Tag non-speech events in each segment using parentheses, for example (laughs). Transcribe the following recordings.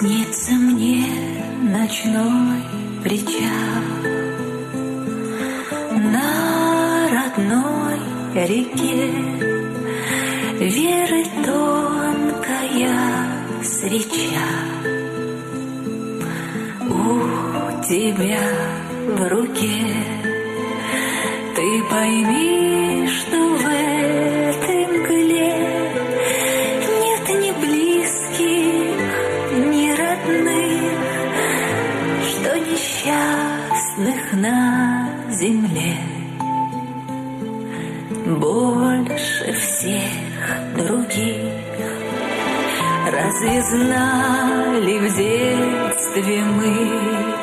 Снится мне ночной причал На родной реке. Веры тонкая свеча У тебя в руке. Ты пойми, что знали в детстве мы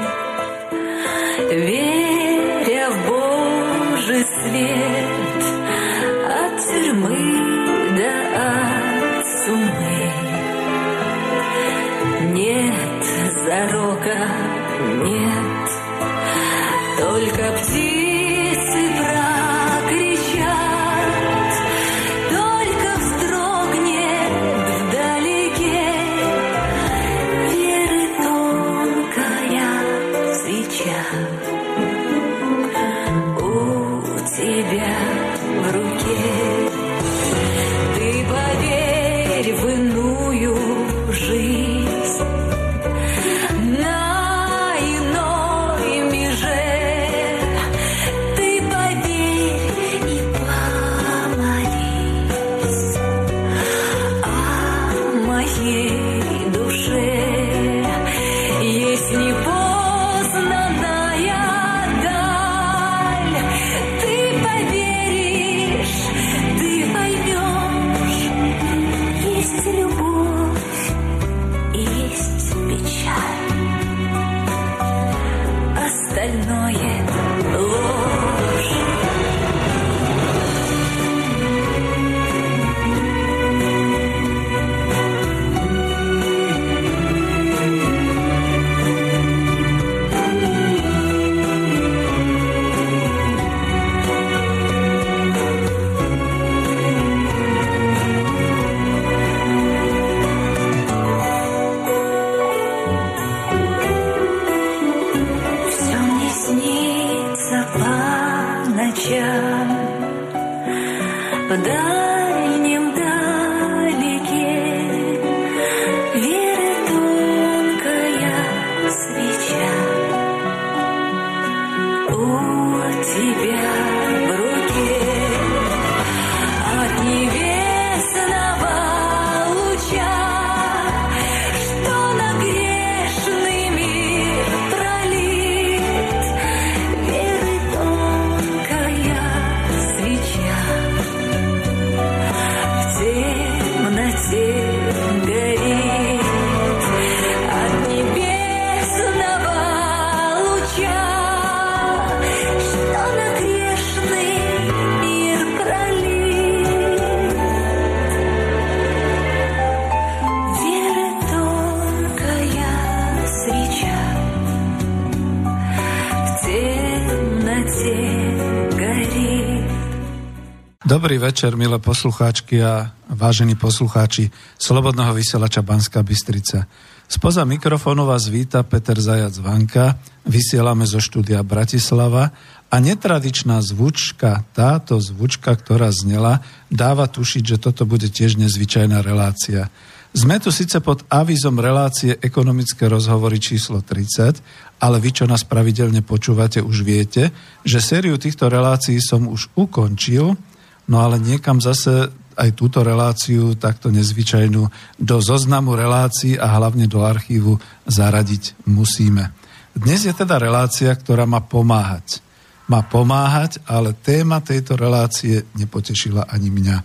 večer, milé poslucháčky a vážení poslucháči Slobodného vysielača Banská Bystrica. Spoza mikrofónu vás víta Peter Zajac Vanka, vysielame zo štúdia Bratislava a netradičná zvučka, táto zvučka, ktorá znela, dáva tušiť, že toto bude tiež nezvyčajná relácia. Sme tu síce pod avizom relácie ekonomické rozhovory číslo 30, ale vy, čo nás pravidelne počúvate, už viete, že sériu týchto relácií som už ukončil, no ale niekam zase aj túto reláciu, takto nezvyčajnú, do zoznamu relácií a hlavne do archívu zaradiť musíme. Dnes je teda relácia, ktorá má pomáhať. Má pomáhať, ale téma tejto relácie nepotešila ani mňa.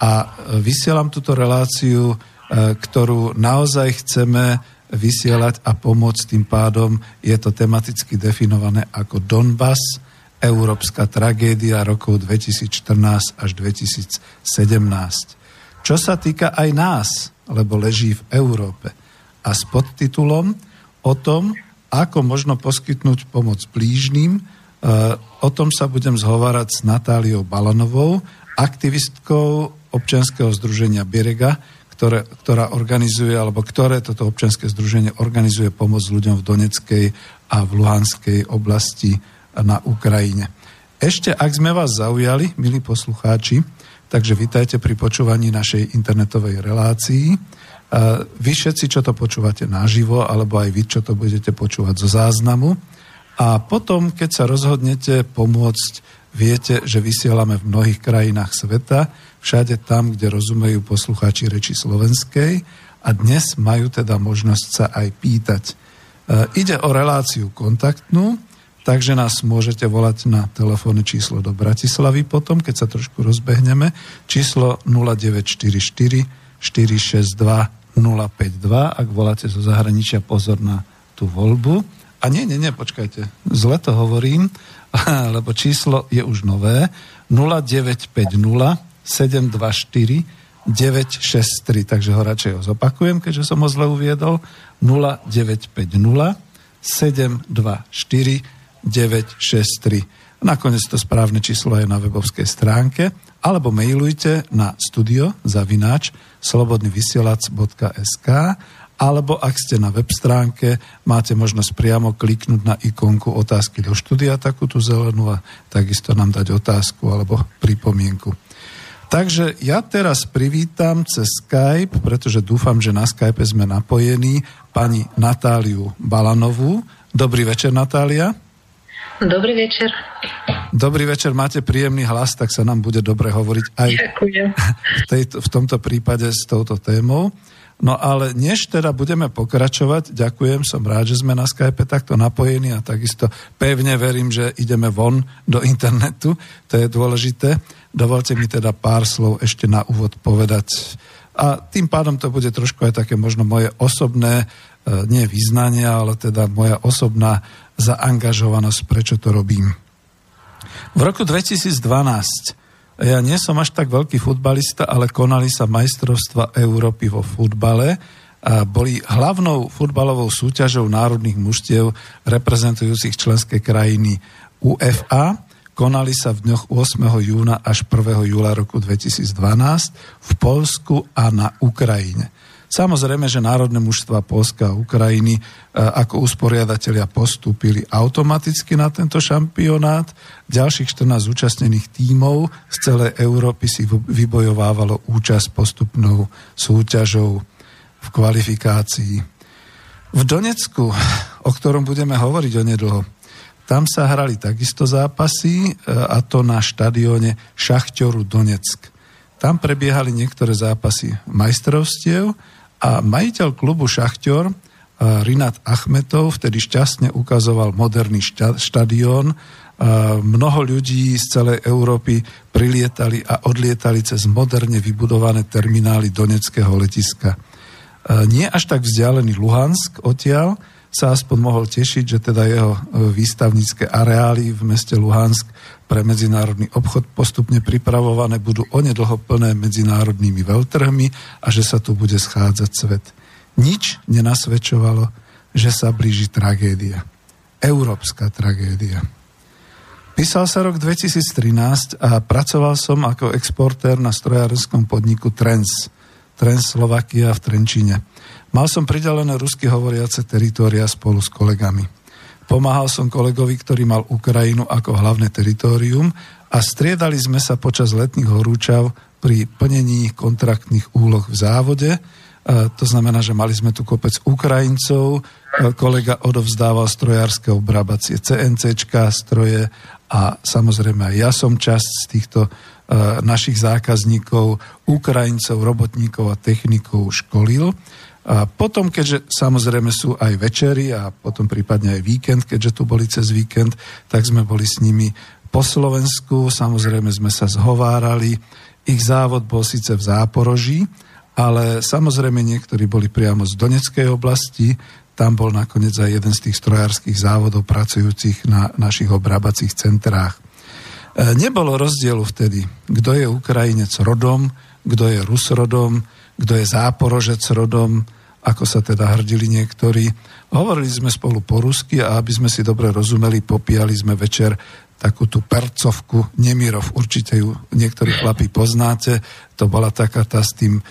A vysielam túto reláciu, e, ktorú naozaj chceme vysielať a pomôcť tým pádom. Je to tematicky definované ako Donbass, európska tragédia rokov 2014 až 2017. Čo sa týka aj nás, lebo leží v Európe. A s podtitulom o tom, ako možno poskytnúť pomoc blížnym, e, o tom sa budem zhovárať s Natáliou Balanovou, aktivistkou občianskeho združenia Birega, ktoré, ktorá organizuje, alebo ktoré toto občianske združenie organizuje pomoc ľuďom v Doneckej a v Luhanskej oblasti na Ukrajine. Ešte, ak sme vás zaujali, milí poslucháči, takže vítajte pri počúvaní našej internetovej relácii. Vy všetci, čo to počúvate naživo, alebo aj vy, čo to budete počúvať zo záznamu. A potom, keď sa rozhodnete pomôcť, viete, že vysielame v mnohých krajinách sveta, všade tam, kde rozumejú poslucháči reči slovenskej a dnes majú teda možnosť sa aj pýtať. E, ide o reláciu kontaktnú, takže nás môžete volať na telefónne číslo do Bratislavy potom, keď sa trošku rozbehneme, číslo 0944 462 052, ak voláte zo zahraničia, pozor na tú voľbu. A nie, nie, nie, počkajte, zle to hovorím, (laughs) lebo číslo je už nové, 0950 724 963, takže ho radšej ho zopakujem, keďže som ho zle uviedol, 0950 724 963. Nakoniec to správne číslo je na webovskej stránke, alebo mailujte na studio zavináč slobodnyvysielac.sk alebo ak ste na web stránke, máte možnosť priamo kliknúť na ikonku otázky do štúdia, takú tú zelenú a takisto nám dať otázku alebo pripomienku. Takže ja teraz privítam cez Skype, pretože dúfam, že na Skype sme napojení, pani Natáliu Balanovú. Dobrý večer, Natália. Dobrý večer. Dobrý večer, máte príjemný hlas, tak sa nám bude dobre hovoriť aj (laughs) v, tejto, v tomto prípade s touto témou. No ale než teda budeme pokračovať, ďakujem, som rád, že sme na Skype takto napojení a takisto pevne verím, že ideme von do internetu, to je dôležité. Dovolte mi teda pár slov ešte na úvod povedať. A tým pádom to bude trošku aj také možno moje osobné, e, nie význanie, ale teda moja osobná zaangažovanosť, prečo to robím. V roku 2012 ja nie som až tak veľký futbalista, ale konali sa majstrovstva Európy vo futbale a boli hlavnou futbalovou súťažou národných mužstiev reprezentujúcich členské krajiny UFA. Konali sa v dňoch 8. júna až 1. júla roku 2012 v Polsku a na Ukrajine. Samozrejme, že národné mužstva Polska a Ukrajiny e, ako usporiadatelia postúpili automaticky na tento šampionát. Ďalších 14 zúčastnených tímov z celej Európy si vybojovávalo účasť postupnou súťažou v kvalifikácii. V Donecku, o ktorom budeme hovoriť onedlho, tam sa hrali takisto zápasy, e, a to na štadióne Šachťoru Doneck. Tam prebiehali niektoré zápasy majstrovstiev, a majiteľ klubu Šachťor, eh, Rinat Achmetov, vtedy šťastne ukazoval moderný štadión. Eh, mnoho ľudí z celej Európy prilietali a odlietali cez moderne vybudované terminály Doneckého letiska. Eh, nie až tak vzdialený Luhansk odtiaľ sa aspoň mohol tešiť, že teda jeho výstavnícke areály v meste Luhansk pre medzinárodný obchod postupne pripravované budú onedlho plné medzinárodnými veľtrhmi a že sa tu bude schádzať svet. Nič nenasvedčovalo, že sa blíži tragédia. Európska tragédia. Písal sa rok 2013 a pracoval som ako exportér na strojárenskom podniku Trens, Trens Slovakia v Trenčine. Mal som pridelené rusky hovoriace teritória spolu s kolegami. Pomáhal som kolegovi, ktorý mal Ukrajinu ako hlavné teritorium a striedali sme sa počas letných horúčav pri plnení kontraktných úloh v závode. E, to znamená, že mali sme tu kopec Ukrajincov, e, kolega odovzdával strojárske obrábacie CNCčka, stroje a samozrejme aj ja som časť z týchto e, našich zákazníkov, Ukrajincov, robotníkov a technikov školil. A potom, keďže samozrejme sú aj večery a potom prípadne aj víkend, keďže tu boli cez víkend, tak sme boli s nimi po Slovensku, samozrejme sme sa zhovárali. Ich závod bol síce v Záporoží, ale samozrejme niektorí boli priamo z Doneckej oblasti, tam bol nakoniec aj jeden z tých strojárskych závodov pracujúcich na našich obrábacích centrách. E, nebolo rozdielu vtedy, kto je Ukrajinec rodom, kto je Rus rodom, kto je záporožec rodom, ako sa teda hrdili niektorí. Hovorili sme spolu po rusky a aby sme si dobre rozumeli, popíjali sme večer takú tú percovku Nemirov, určite ju niektorí chlapí poznáte, to bola taká tá s tým, e,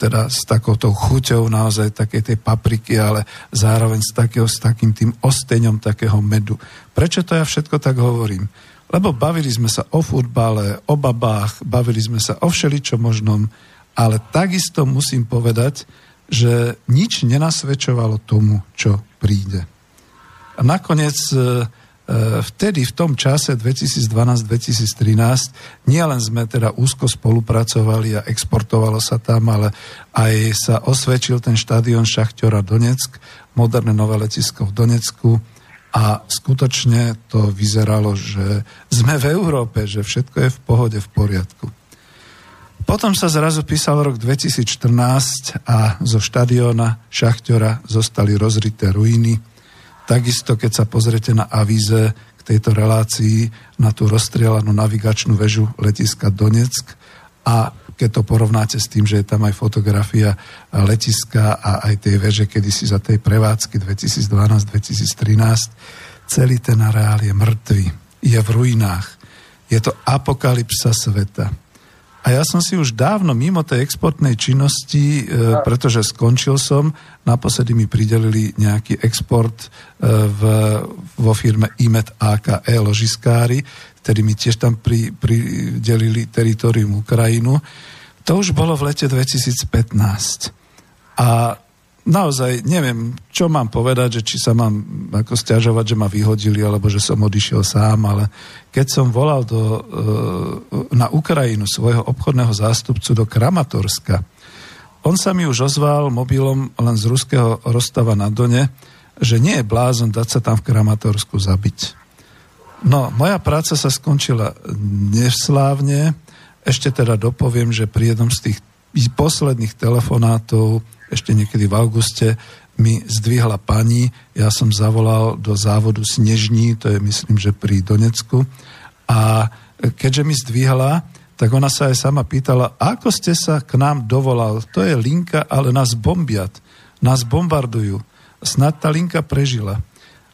teda s takouto chuťou naozaj takej tej papriky, ale zároveň s, takého, s takým tým osteňom takého medu. Prečo to ja všetko tak hovorím? Lebo bavili sme sa o futbale, o babách, bavili sme sa o všeličom možnom, ale takisto musím povedať, že nič nenasvedčovalo tomu, čo príde. A nakoniec e, e, vtedy, v tom čase 2012-2013, nielen sme teda úzko spolupracovali a exportovalo sa tam, ale aj sa osvedčil ten štadión Šachťora Donetsk, moderné nové letisko v Donecku a skutočne to vyzeralo, že sme v Európe, že všetko je v pohode, v poriadku. Potom sa zrazu písal rok 2014 a zo štadióna Šachťora zostali rozrité ruiny, Takisto, keď sa pozriete na avíze k tejto relácii, na tú rozstrielanú navigačnú väžu letiska Donetsk a keď to porovnáte s tým, že je tam aj fotografia letiska a aj tej veže kedysi za tej prevádzky 2012-2013, celý ten areál je mŕtvý, je v ruinách. Je to apokalypsa sveta. A ja som si už dávno mimo tej exportnej činnosti, e, pretože skončil som, naposledy mi pridelili nejaký export e, v, vo firme IMET AKE ložiskári, ktorí mi tiež tam pri, pridelili teritorium Ukrajinu. To už bolo v lete 2015. A naozaj neviem, čo mám povedať, že či sa mám ako stiažovať, že ma vyhodili, alebo že som odišiel sám, ale keď som volal do, e, na Ukrajinu svojho obchodného zástupcu do Kramatorska, on sa mi už ozval mobilom len z ruského rozstava na Done, že nie je blázon dať sa tam v Kramatorsku zabiť. No, moja práca sa skončila neslávne. Ešte teda dopoviem, že pri jednom z tých posledných telefonátov ešte niekedy v auguste, mi zdvihla pani, ja som zavolal do závodu Snežní, to je myslím, že pri Donecku, a keďže mi zdvihla, tak ona sa aj sama pýtala, ako ste sa k nám dovolal, to je linka, ale nás bombiat, nás bombardujú. Snad tá linka prežila.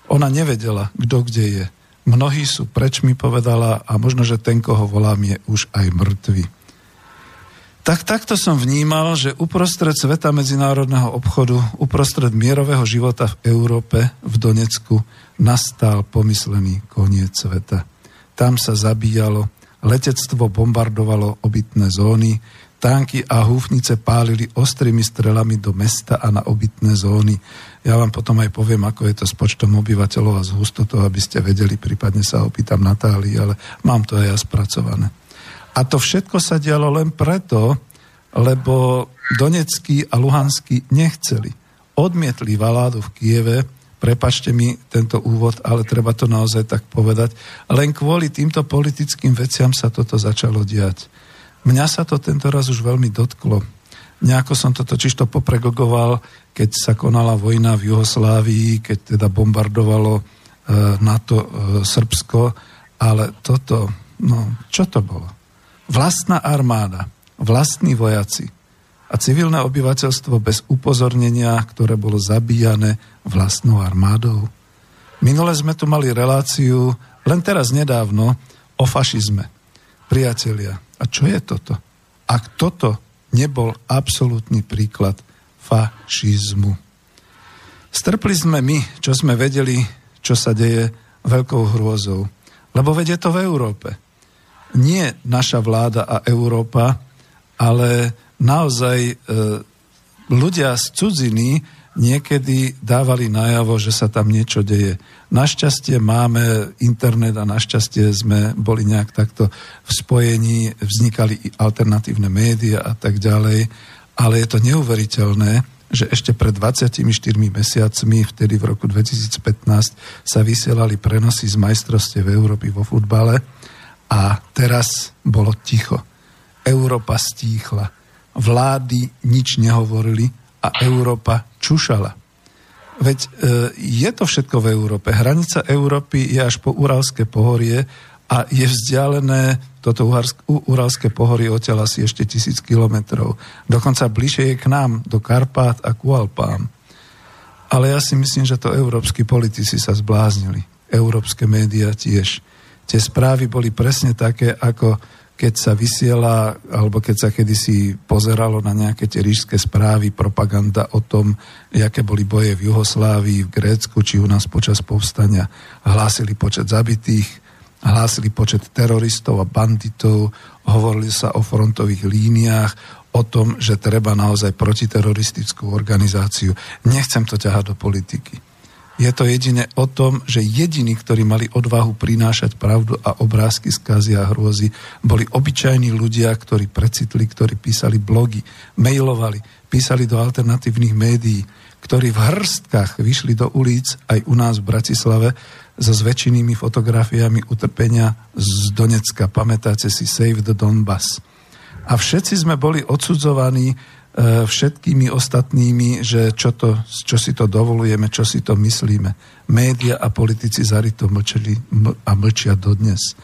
Ona nevedela, kto kde je. Mnohí sú preč, mi povedala, a možno, že ten, koho volám, je už aj mŕtvy. Tak takto som vnímal, že uprostred sveta medzinárodného obchodu, uprostred mierového života v Európe, v Donecku, nastal pomyslený koniec sveta. Tam sa zabíjalo, letectvo bombardovalo obytné zóny, tanky a húfnice pálili ostrými strelami do mesta a na obytné zóny. Ja vám potom aj poviem, ako je to s počtom obyvateľov a z hustotou, aby ste vedeli, prípadne sa opýtam Natálii, ale mám to aj ja spracované. A to všetko sa dialo len preto, lebo Donecký a Luhanský nechceli. Odmietli valádu v Kieve, prepačte mi tento úvod, ale treba to naozaj tak povedať, len kvôli týmto politickým veciam sa toto začalo diať. Mňa sa to tento raz už veľmi dotklo. Nejako som to totiž to popregogoval, keď sa konala vojna v Juhoslávii, keď teda bombardovalo e, NATO e, Srbsko, ale toto, no čo to bolo? Vlastná armáda, vlastní vojaci a civilné obyvateľstvo bez upozornenia, ktoré bolo zabíjane vlastnou armádou. Minule sme tu mali reláciu, len teraz nedávno, o fašizme. Priatelia, a čo je toto? Ak toto nebol absolútny príklad fašizmu. Strpli sme my, čo sme vedeli, čo sa deje veľkou hrôzou. Lebo vedie to v Európe nie naša vláda a Európa, ale naozaj e, ľudia z cudziny niekedy dávali najavo, že sa tam niečo deje. Našťastie máme internet a našťastie sme boli nejak takto v spojení, vznikali i alternatívne médiá a tak ďalej, ale je to neuveriteľné, že ešte pred 24 mesiacmi, vtedy v roku 2015, sa vysielali prenosy z majstrovstiev Európy vo futbale a teraz bolo ticho. Európa stíchla. Vlády nič nehovorili a Európa čušala. Veď e, je to všetko v Európe. Hranica Európy je až po Uralské pohorie a je vzdialené toto Uralské pohorie odtiaľ asi ešte tisíc kilometrov. Dokonca bližšie je k nám, do Karpát a ku Alpám. Ale ja si myslím, že to európsky politici sa zbláznili. Európske médiá tiež Tie správy boli presne také, ako keď sa vysiela, alebo keď sa kedysi pozeralo na nejaké tie rížské správy, propaganda o tom, aké boli boje v Juhoslávii, v Grécku, či u nás počas povstania hlásili počet zabitých, hlásili počet teroristov a banditov, hovorili sa o frontových líniách, o tom, že treba naozaj protiteroristickú organizáciu. Nechcem to ťahať do politiky. Je to jedine o tom, že jediní, ktorí mali odvahu prinášať pravdu a obrázky z a hrôzy, boli obyčajní ľudia, ktorí precitli, ktorí písali blogy, mailovali, písali do alternatívnych médií, ktorí v hrstkách vyšli do ulic aj u nás v Bratislave so zväčšenými fotografiami utrpenia z Donecka. Pamätáte si Save the Donbass. A všetci sme boli odsudzovaní všetkými ostatnými, že čo, to, čo si to dovolujeme, čo si to myslíme. Média a politici zarito mlčeli a mlčia dodnes.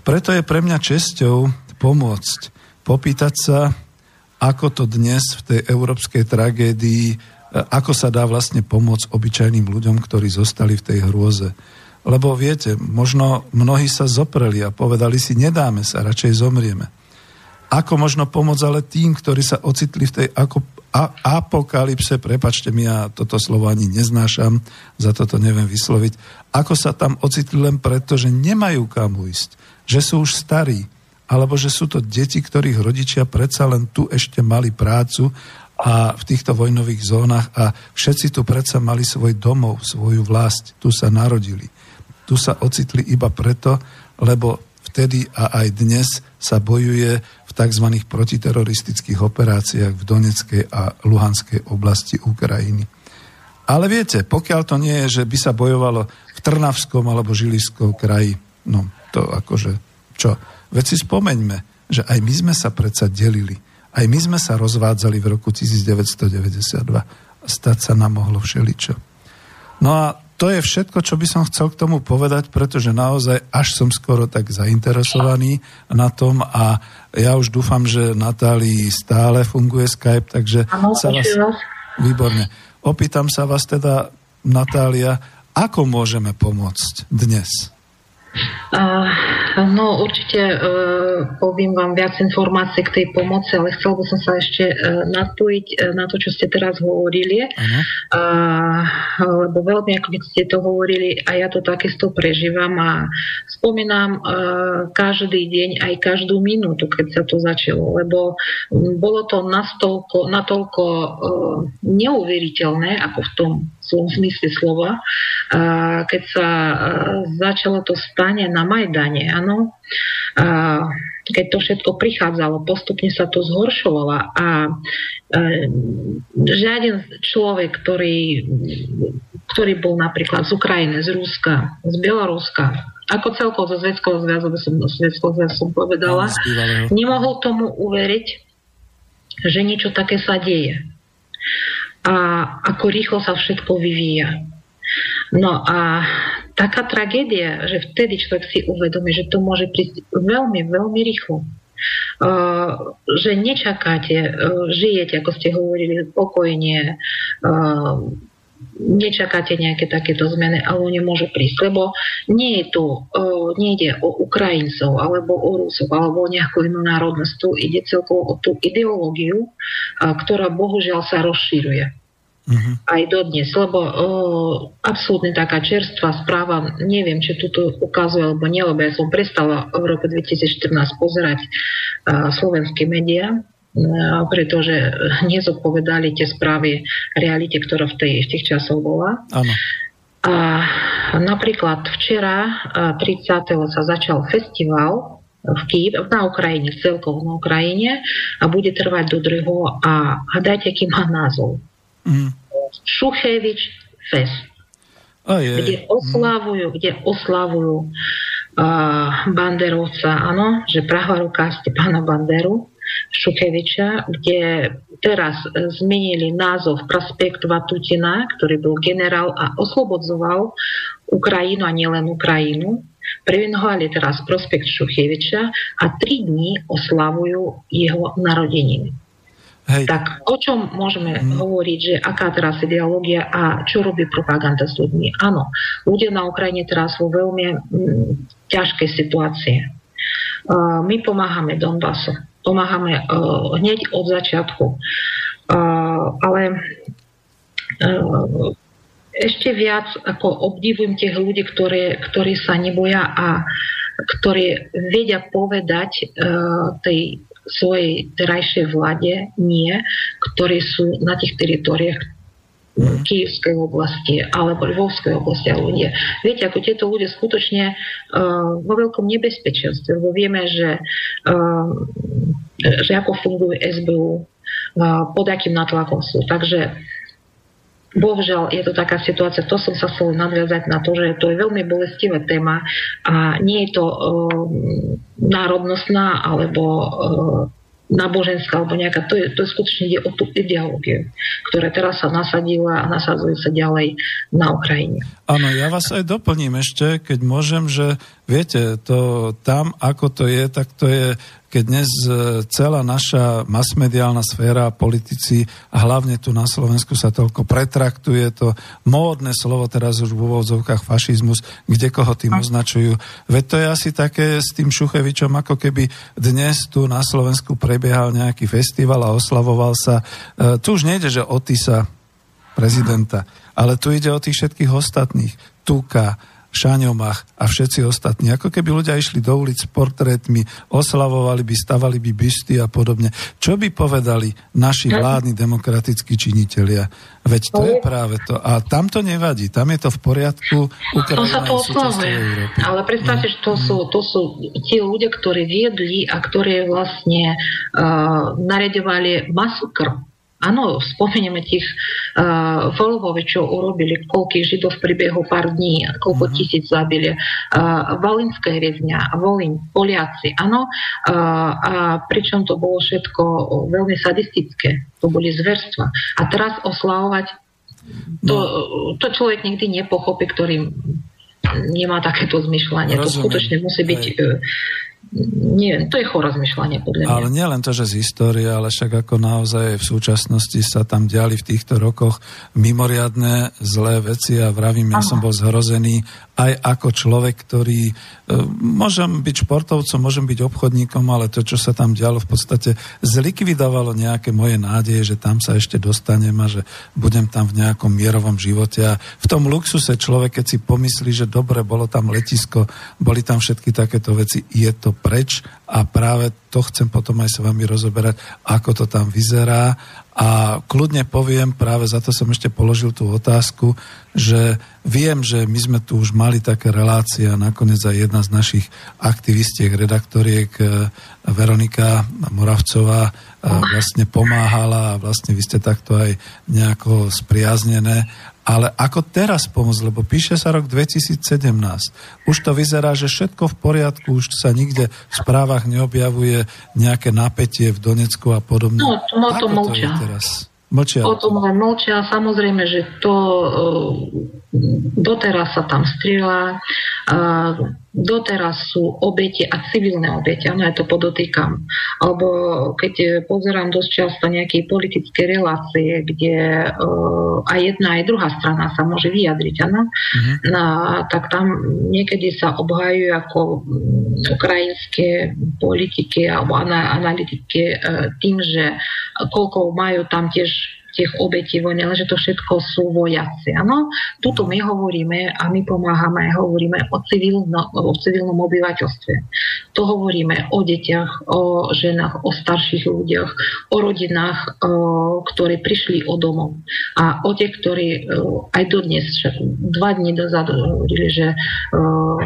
Preto je pre mňa česťou pomôcť, popýtať sa, ako to dnes v tej európskej tragédii, e, ako sa dá vlastne pomôcť obyčajným ľuďom, ktorí zostali v tej hrôze. Lebo viete, možno mnohí sa zopreli a povedali si, nedáme sa, radšej zomrieme. Ako možno pomôcť ale tým, ktorí sa ocitli v tej ako, a, apokalypse, prepačte mi, ja toto slovo ani neznášam, za toto neviem vysloviť, ako sa tam ocitli len preto, že nemajú kam ujsť, že sú už starí, alebo že sú to deti, ktorých rodičia predsa len tu ešte mali prácu a v týchto vojnových zónach a všetci tu predsa mali svoj domov, svoju vlast, tu sa narodili. Tu sa ocitli iba preto, lebo vtedy a aj dnes sa bojuje tzv. protiteroristických operáciách v Doneckej a Luhanskej oblasti Ukrajiny. Ale viete, pokiaľ to nie je, že by sa bojovalo v Trnavskom alebo Žiliskom kraji, no to akože čo? Veď si spomeňme, že aj my sme sa predsa delili. Aj my sme sa rozvádzali v roku 1992. Stať sa nám mohlo všeličo. No a to je všetko, čo by som chcel k tomu povedať, pretože naozaj až som skoro tak zainteresovaný na tom a ja už dúfam, že Natálii stále funguje Skype, takže ano, sa vás... Výborne. Opýtam sa vás teda, Natália, ako môžeme pomôcť dnes? No určite uh, poviem vám viac informácií k tej pomoci, ale chcel by som sa ešte uh, napojiť uh, na to, čo ste teraz hovorili. Uh, lebo veľmi, ako ste to hovorili, a ja to takisto prežívam a spomínam uh, každý deň, aj každú minútu, keď sa to začalo, lebo bolo to natoľko uh, neuveriteľné, ako v tom zlom zmysle slova, keď sa začalo to stane na Majdane, áno, keď to všetko prichádzalo, postupne sa to zhoršovalo a žiaden človek, ktorý, ktorý bol napríklad z Ukrajiny, z Ruska, z Bieloruska, ako celkovo zo Zvedského zväzu, by som, Zvedského zväzu som povedala, nemohol tomu uveriť, že niečo také sa deje a ako rýchlo sa všetko vyvíja. No a taká tragédia, že vtedy človek si uvedomí, že to môže prísť veľmi, veľmi rýchlo. Uh, že nečakáte, uh, žijete, ako ste hovorili, pokojne, uh, nečakáte nejaké takéto zmeny, ale oni môžu prísť, lebo nie je tu, uh, nejde o Ukrajincov, alebo o Rusov, alebo o nejakú inú národnosť, tu ide celkovo o tú ideológiu, uh, ktorá bohužiaľ sa rozšíruje uh-huh. aj dodnes, lebo uh, absolútne taká čerstvá správa, neviem, či tuto ukazuje alebo nie, lebo ja som prestala v roku 2014 pozerať uh, slovenské médiá, pretože nezodpovedali tie správy realite, ktorá v, tej, v tých časoch bola. Áno. A napríklad včera 30. sa začal festival v Kýv, na Ukrajine, celkovo na Ukrajine a bude trvať do druhého a hádajte, aký má názov. Mm. Šuchevič Fest. je. Kde oslavujú, mm. kde oslavujú uh, Banderovca, áno, že Prahva ruka Stepana Banderu, Šukeviča, kde teraz zmenili názov Prospekt Vatutina, ktorý bol generál a oslobodzoval Ukrajinu a nielen Ukrajinu. Previnovali teraz Prospekt Šucheviča a tri dní oslavujú jeho narodeniny. Hej. Tak o čom môžeme hmm. hovoriť, že aká teraz ideológia a čo robí propaganda s ľuďmi? Áno, ľudia na Ukrajine teraz sú veľmi m, ťažkej situácie. Uh, my pomáhame Donbasu, pomáhame uh, hneď od začiatku. Uh, ale uh, ešte viac ako obdivujem tých ľudí, ktorí, ktorí sa neboja a ktorí vedia povedať tej svojej terajšej vláde nie, ktorí sú na tých teritoriách mm. Kievskej oblasti alebo Lvovskej oblasti alebo nie. Viete, ako tieto ľudia skutočne uh, vo veľkom nebezpečenstve, lebo vieme, že, uh, že ako fungujú SBU, uh, pod akým natlakom sú. Takže Bohužiaľ, je to taká situácia, to som sa chcel nadviazať na to, že to je veľmi bolestivá téma a nie je to uh, národnostná alebo uh, náboženská alebo nejaká, to je, to je skutočne ide o tú ideológiu, ktorá teraz sa nasadila a nasadzuje sa ďalej na Ukrajine. Áno, ja vás aj doplním ešte, keď môžem, že viete, to tam, ako to je, tak to je keď dnes e, celá naša masmediálna sféra, politici a hlavne tu na Slovensku sa toľko pretraktuje to módne slovo teraz už v úvodzovkách fašizmus, kde koho tým označujú. Veď to je asi také s tým Šuchevičom, ako keby dnes tu na Slovensku prebiehal nejaký festival a oslavoval sa. E, tu už nejde, že o Tisa, prezidenta, ale tu ide o tých všetkých ostatných. Tuka, Šaňomach a všetci ostatní. Ako keby ľudia išli do ulic s portrétmi, oslavovali by, stavali by bysty a podobne. Čo by povedali naši vládni demokratickí činitelia? Veď to je práve to. A tam to nevadí. Tam je to v poriadku. Ukrajina to sa to oslavuje. Ale predstavte, že to sú, to sú tí ľudia, ktorí viedli a ktorí vlastne uh, naredovali masakr Áno, spomenieme tých uh, Volvov, čo urobili, koľkých židov v priebehu pár dní, koľko uh-huh. tisíc zabili. Uh, Valinské rezňa, Volin, Poliaci, áno. Uh, a pričom to bolo všetko veľmi sadistické. To boli zverstva. A teraz oslavovať, to, no. to človek nikdy nepochopí, ktorý nemá takéto zmyšľanie. Rozumiem. To skutočne musí byť... Uh, nie, to je chore zmyšľanie podľa mňa. Ale nie len to, že z histórie, ale však ako naozaj v súčasnosti sa tam diali v týchto rokoch mimoriadne zlé veci a vravím, ja Aha. som bol zhrozený aj ako človek, ktorý e, môžem byť športovcom, môžem byť obchodníkom, ale to, čo sa tam dialo, v podstate zlikvidovalo nejaké moje nádeje, že tam sa ešte dostanem a že budem tam v nejakom mierovom živote. A v tom luxuse človek, keď si pomyslí, že dobre, bolo tam letisko, boli tam všetky takéto veci, je to preč a práve to chcem potom aj s vami rozoberať, ako to tam vyzerá. A kľudne poviem, práve za to som ešte položil tú otázku, že viem, že my sme tu už mali také relácie a nakoniec aj jedna z našich aktivistiek, redaktoriek eh, Veronika Moravcová eh, vlastne pomáhala a vlastne vy ste takto aj nejako spriaznené ale ako teraz pomôcť, lebo píše sa rok 2017. Už to vyzerá, že všetko v poriadku, už sa nikde v správach neobjavuje nejaké napätie v Donecku a podobne. No, no to mlčia. teraz? Mlčia. O tom len mlčia. Samozrejme, že to uh, doteraz sa tam strieľa. Doteraz sú obete a civilné obete, áno, ja to podotýkam. Alebo keď pozerám dosť často nejaké politické relácie, kde uh, aj jedna, aj druhá strana sa môže vyjadriť, áno, uh-huh. no, tak tam niekedy sa obhajujú ako mm, ukrajinské politiky alebo analytiky uh, tým, že koľko majú tam tiež tých obetí vojny, ale že to všetko sú vojaci. Áno? Tuto my hovoríme a my pomáhame, hovoríme o, civilno, o civilnom obyvateľstve. To hovoríme o deťach, o ženách, o starších ľuďoch, o rodinách, o, ktorí prišli o domov. A o tých, ktorí o, aj dodnes, dva dní dozadu hovorili, že o,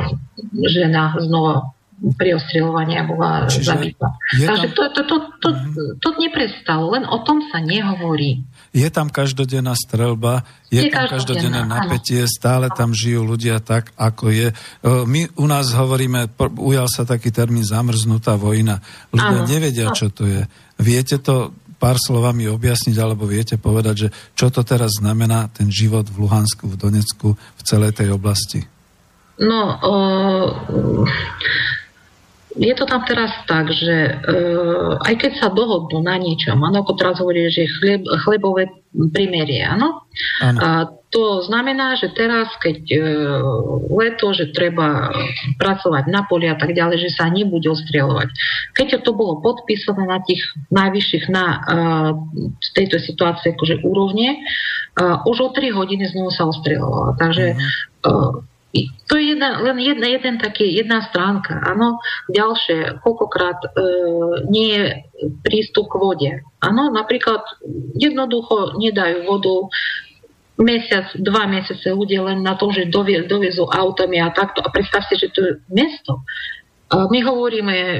žena znova pri ostrieľovaní bola Čiže zabitá. Takže to, to, to, to, mm-hmm. to neprestalo, len o tom sa nehovorí. Je tam každodenná strelba, je, je tam každodenné napätie, stále tam žijú ľudia tak, ako je. My u nás hovoríme, ujal sa taký termín zamrznutá vojna. Ľudia áno. nevedia, čo to je. Viete to pár slovami objasniť, alebo viete povedať, že čo to teraz znamená ten život v Luhansku, v Donecku, v celej tej oblasti? No, uh, je to tam teraz tak, že uh, aj keď sa dohodnú na niečom, áno, ako teraz hovorí, že chleb, chlebové primerie, áno, a to znamená, že teraz, keď uh, leto, že treba pracovať na poli a tak ďalej, že sa nebude ostrieľovať. Keď to bolo podpísané na tých najvyšších na uh, tejto situácii akože úrovne, uh, už o 3 hodiny znovu sa ostrieľovalo. Takže uh, to je jedna, len jedna, jeden taký, jedna stránka. Áno, ďalšie, koľkokrát e, nie je prístup k vode. Áno, napríklad jednoducho nedajú vodu mesiac, dva mesiace ľudia len na tom, že dovie, doviezú autami a takto. A predstavte, že to je mesto. My hovoríme, e,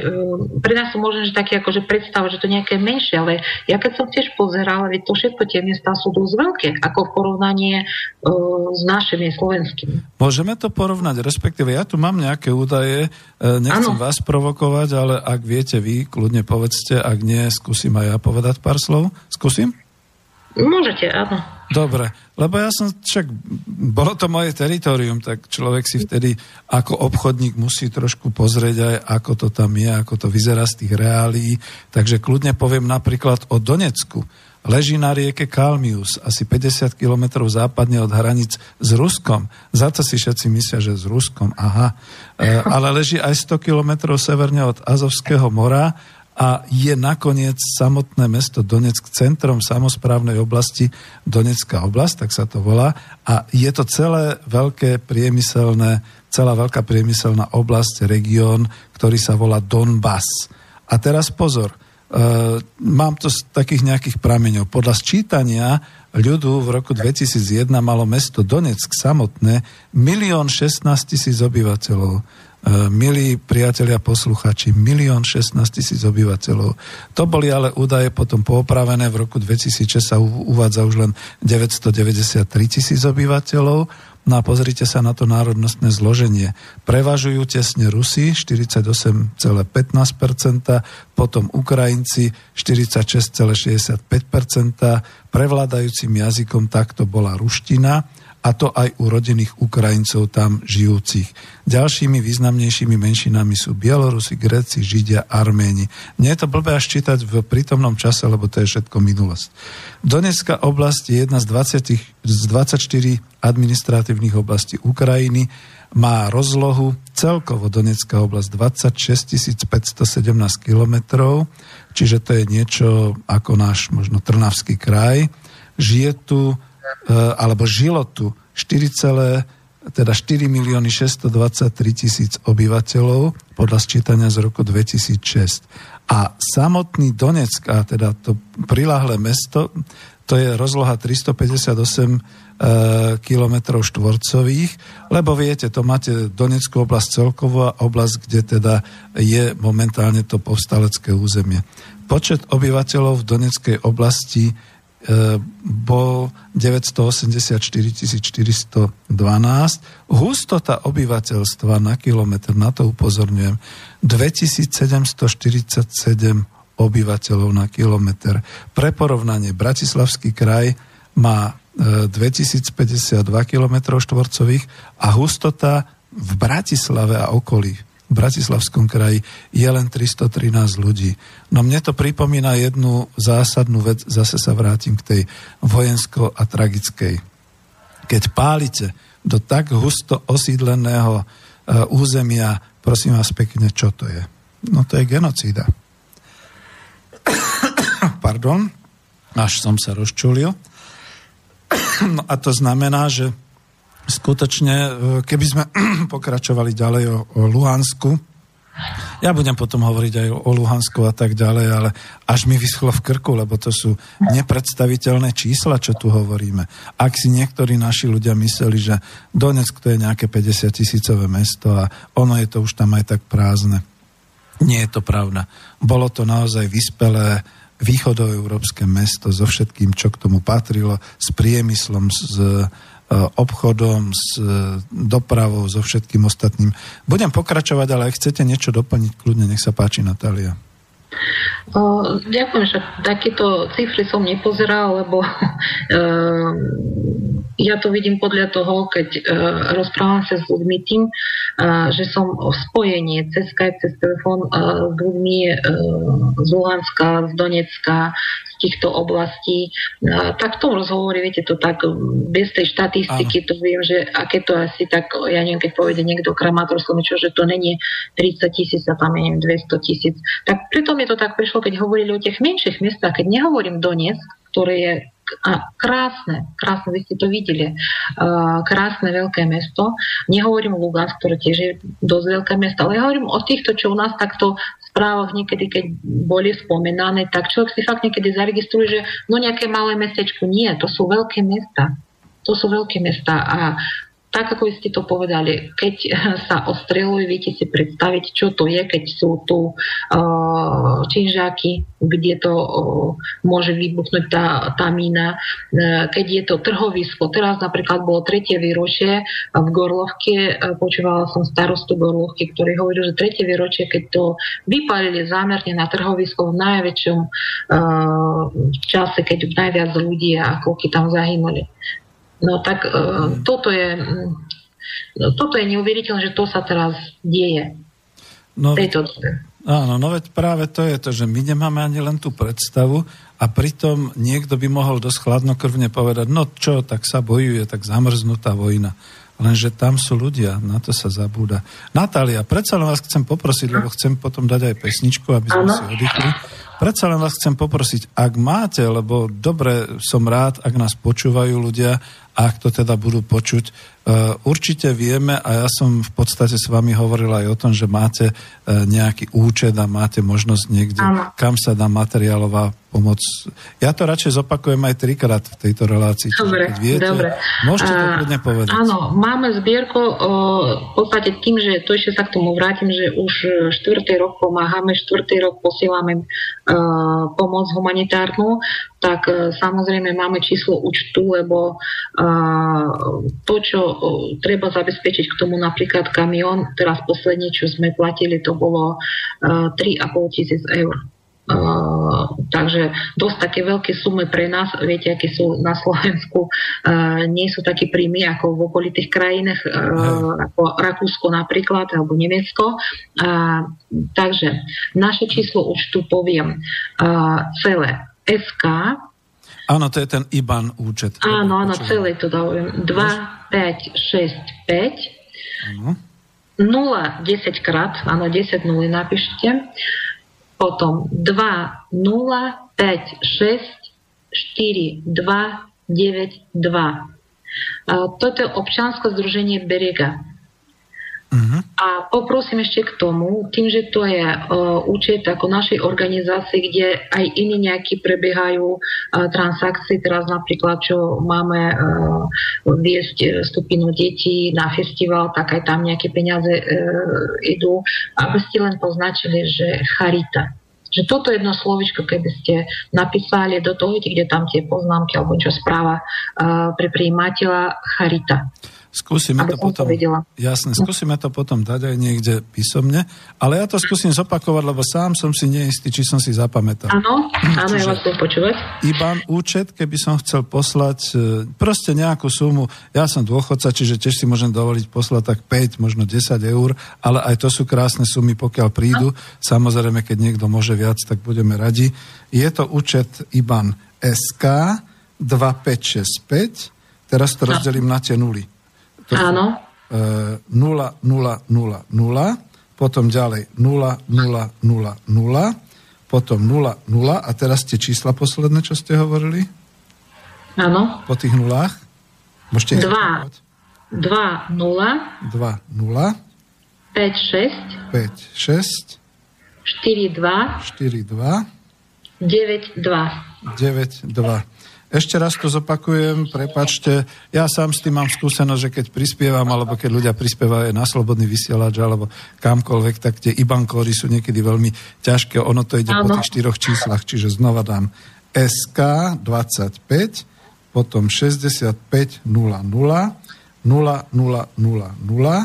pre nás sú možno, že také akože predstava, že to nejaké menšie, ale ja keď som tiež pozerala, veď to všetko tie miesta sú dosť veľké, ako v porovnaní uh, s našimi slovenskými. Môžeme to porovnať, respektíve ja tu mám nejaké údaje, e, nechcem ano. vás provokovať, ale ak viete vy, kľudne povedzte, ak nie, skúsim aj ja povedať pár slov. Skúsim? Môžete, áno. Dobre, lebo ja som však, bolo to moje teritorium, tak človek si vtedy ako obchodník musí trošku pozrieť aj, ako to tam je, ako to vyzerá z tých reálií. Takže kľudne poviem napríklad o Donecku. Leží na rieke Kalmius, asi 50 kilometrov západne od hranic s Ruskom. Za to si všetci myslia, že s Ruskom, aha. E, ale leží aj 100 kilometrov severne od Azovského mora a je nakoniec samotné mesto Donetsk centrom samozprávnej oblasti Donetská oblasť, tak sa to volá. A je to celé veľké priemyselné, celá veľká priemyselná oblasť, región, ktorý sa volá Donbass. A teraz pozor, e, mám to z takých nejakých prameňov. Podľa sčítania ľudu v roku 2001 malo mesto Donetsk samotné 1 16 tisíc obyvateľov. E, milí priatelia posluchači, milión 16 tisíc obyvateľov. To boli ale údaje potom poopravené, v roku 2006 sa uvádza už len 993 tisíc obyvateľov. No a pozrite sa na to národnostné zloženie. Prevažujú tesne Rusi 48,15%, potom Ukrajinci 46,65%, prevládajúcim jazykom takto bola ruština, a to aj u rodinných Ukrajincov tam žijúcich. Ďalšími významnejšími menšinami sú Bielorusi, Gréci, Židia, Arméni. Nie je to blbé až čítať v prítomnom čase, lebo to je všetko minulosť. Donetská oblasť je jedna z, 20, z 24 administratívnych oblastí Ukrajiny. Má rozlohu celkovo Donetská oblasť 26 517 kilometrov, čiže to je niečo ako náš možno Trnavský kraj. Žije tu alebo žilo tu 4, teda 4 milióny 623 tisíc obyvateľov podľa sčítania z roku 2006. A samotný Donetsk, a teda to prilahlé mesto, to je rozloha 358 e, kilometrov štvorcových, lebo viete, to máte Donetskú oblasť celkovú a oblasť, kde teda je momentálne to povstalecké územie. Počet obyvateľov v Doneckej oblasti bol 984 412. Hustota obyvateľstva na kilometr, na to upozorňujem, 2747 obyvateľov na kilometr. Pre porovnanie, Bratislavský kraj má 2052 km štvorcových a hustota v Bratislave a okolí v Bratislavskom kraji je len 313 ľudí. No mne to pripomína jednu zásadnú vec, zase sa vrátim k tej vojensko a tragickej. Keď pálite do tak husto osídleného uh, územia, prosím vás pekne, čo to je? No to je genocída. (coughs) Pardon, až som sa rozčulil. (coughs) no a to znamená, že skutočne, e, keby sme (clears throat) pokračovali ďalej o, o Luhansku, ja budem potom hovoriť aj o Luhansku a tak ďalej, ale až mi vyschlo v krku, lebo to sú nepredstaviteľné čísla, čo tu hovoríme. Ak si niektorí naši ľudia mysleli, že Donetsk to je nejaké 50 tisícové mesto a ono je to už tam aj tak prázdne. Nie je to pravda. Bolo to naozaj vyspelé východoeurópske mesto so všetkým, čo k tomu patrilo, s priemyslom, s obchodom, s e, dopravou, so všetkým ostatným. Budem pokračovať, ale ak chcete niečo doplniť, kľudne, nech sa páči, Natália. O, ďakujem, že takéto cifry som nepozeral, lebo (laughs) e, ja to vidím podľa toho, keď uh, rozprávam sa s ľuďmi tým, uh, že som v spojení cez Skype, cez telefón uh, s ľuďmi uh, z Luhanska, z Donecka, z týchto oblastí. Uh, tak v tom rozhovore, viete, to tak bez tej štatistiky, Áno. to viem, že aké to asi tak, ja neviem, keď povede niekto kramatorsko, čo, že to není 30 tisíc a tam je 200 tisíc. Tak preto mi to tak prišlo, keď hovorili o tých menších miestach, keď nehovorím Donetsk, ktoré je a krásne, krásne, vy ste to videli, krásne veľké mesto. Nehovorím o Lugansk, ktoré tiež je dosť veľké mesto, ale ja hovorím o týchto, čo u nás takto správach niekedy, keď boli spomenané, tak človek si fakt niekedy zaregistruje, že no nejaké malé mestečko. Nie, to sú veľké mesta. To sú veľké mesta a tak ako ste to povedali, keď (laughs) sa ostrelujú, viete si predstaviť, čo to je, keď sú tu uh, činžáky, kde to uh, môže vybuchnúť tá, tá mína, uh, keď je to trhovisko. Teraz napríklad bolo tretie výročie v Gorlovke, uh, počúvala som starostu Gorlovky, ktorý hovoril, že tretie výročie, keď to vypalili zámerne na trhovisko v najväčšom uh, čase, keď najviac ľudí a koľky tam zahynuli. No tak uh, toto je no, toto je neuveriteľné, že to sa teraz deje. No, tejto Áno, no veď práve to je to, že my nemáme ani len tú predstavu a pritom niekto by mohol dosť chladnokrvne povedať, no čo, tak sa bojuje, tak zamrznutá vojna. Lenže tam sú ľudia, na to sa zabúda. Natália, predsa len vás chcem poprosiť, lebo chcem potom dať aj pesničku, aby sme ano. si oddychli. Predsa len vás chcem poprosiť, ak máte, lebo dobre som rád, ak nás počúvajú ľudia ak to teda budú počuť. E, určite vieme, a ja som v podstate s vami hovoril aj o tom, že máte e, nejaký účet a máte možnosť niekde, Áno. kam sa dá materiálová pomoc. Ja to radšej zopakujem aj trikrát v tejto relácii. Dobre, viete, dobre. Môžete to kľudne povedať. Áno, máme zbierku, v podstate tým, že to ešte sa k tomu vrátim, že už štvrtý rok pomáhame, štvrtý rok posielame uh, pomoc humanitárnu, tak samozrejme máme číslo účtu, lebo uh, to, čo treba zabezpečiť k tomu napríklad kamión, teraz posledne, čo sme platili, to bolo uh, 3,5 tisíc eur. Uh, takže dosť také veľké sumy pre nás, viete, aké sú na Slovensku, uh, nie sú také príjmy ako v okolitých krajinách, uh, ako Rakúsko napríklad, alebo Nemecko. Uh, takže naše číslo už tu poviem uh, celé SK. Áno, to je ten IBAN účet. Áno, áno, celé to dávam. 2, 5, 6, 5. Áno. 0, 10 krát, áno, 10 nuly napíšte potom 2, 0, 5, 6, 4, 2, 9, 2. Toto je občanské združenie Berega. Uh-huh. A poprosím ešte k tomu, tým, že to je uh, účet ako našej organizácie, kde aj iní nejakí prebiehajú uh, transakcie, teraz napríklad, čo máme uh, viesť skupinu detí na festival, tak aj tam nejaké peniaze uh, idú, aby ste len poznačili, že charita že toto jedno slovičko, keby ste napísali do toho, kde tam tie poznámky alebo čo správa uh, pre prijímateľa charita. Skúsime to potom, jasne, skúsime to potom dať aj niekde písomne, ale ja to skúsim zopakovať, lebo sám som si neistý, či som si zapamätal. Áno, áno, ja vás chcem počúvať. Iban účet, keby som chcel poslať e, proste nejakú sumu, ja som dôchodca, čiže tiež si môžem dovoliť poslať tak 5, možno 10 eur, ale aj to sú krásne sumy, pokiaľ prídu. No. Samozrejme, keď niekto môže viac, tak budeme radi. Je to účet Iban SK 2565, teraz to no. rozdelím na tie nuly. To Áno. E, 0, 0, 0, 0, potom ďalej 0, 0, 0, 0, potom 0, 0 a teraz tie čísla posledné, čo ste hovorili? Áno. Po tých nulách? Môžete 2, 2, 0, 2, 0, 5, 6, 5, 6, 4, 2, 4, 2, 9, 2. 9, 2. Ešte raz to zopakujem, prepačte, ja sám s tým mám skúsenosť, že keď prispievam, alebo keď ľudia prispievajú na slobodný vysielač, alebo kamkoľvek, tak tie ibankóry sú niekedy veľmi ťažké, ono to ide ano. po tých štyroch číslach, čiže znova dám SK 25, potom 65 00, 0 0 0 0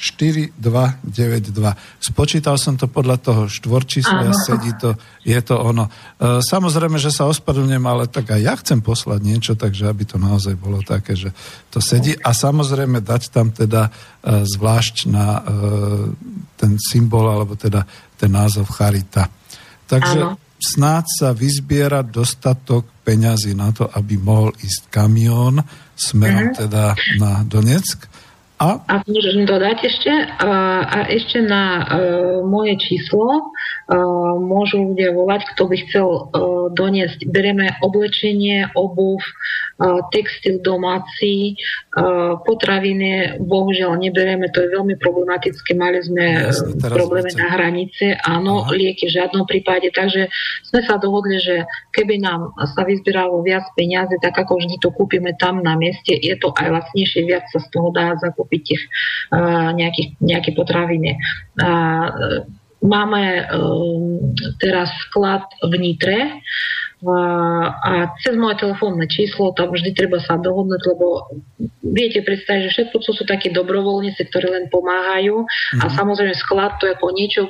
0 0 0 0 0 0 2 0 5 6 4292. Spočítal som to podľa toho štvorčísla, sedí to, je to ono. E, samozrejme, že sa ospravedlňujem, ale tak aj ja chcem poslať niečo, takže aby to naozaj bolo také, že to sedí. A samozrejme dať tam teda e, zvlášť na e, ten symbol, alebo teda ten názov Charita. Takže Áno. snáď sa vyzbiera dostatok peňazí na to, aby mohol ísť kamión smerom uh-huh. teda na Donetsk a? A môžem dodať ešte. A, a ešte na uh, moje číslo uh, môžu ľudia volať, kto by chcel uh, doniesť. Bereme oblečenie, obuv, textil domáci, potraviny bohužiaľ nebereme, to je veľmi problematické. Mali sme Jasne, problémy na hranice, áno, Aha. lieky v žiadnom prípade. Takže sme sa dohodli, že keby nám sa vyzbieralo viac peniazy, tak ako vždy to kúpime tam na mieste, je to aj lacnejšie, viac sa z toho dá zakúpiť kúpiť tých nejakých, nejaké potraviny. Máme teraz sklad v Nitre, a cez moje telefónne číslo tam vždy treba sa dohodnúť, lebo viete predstaviť, že všetko sú takí dobrovoľníci, ktorí len pomáhajú mm-hmm. a mhm. samozrejme sklad to je ako niečo,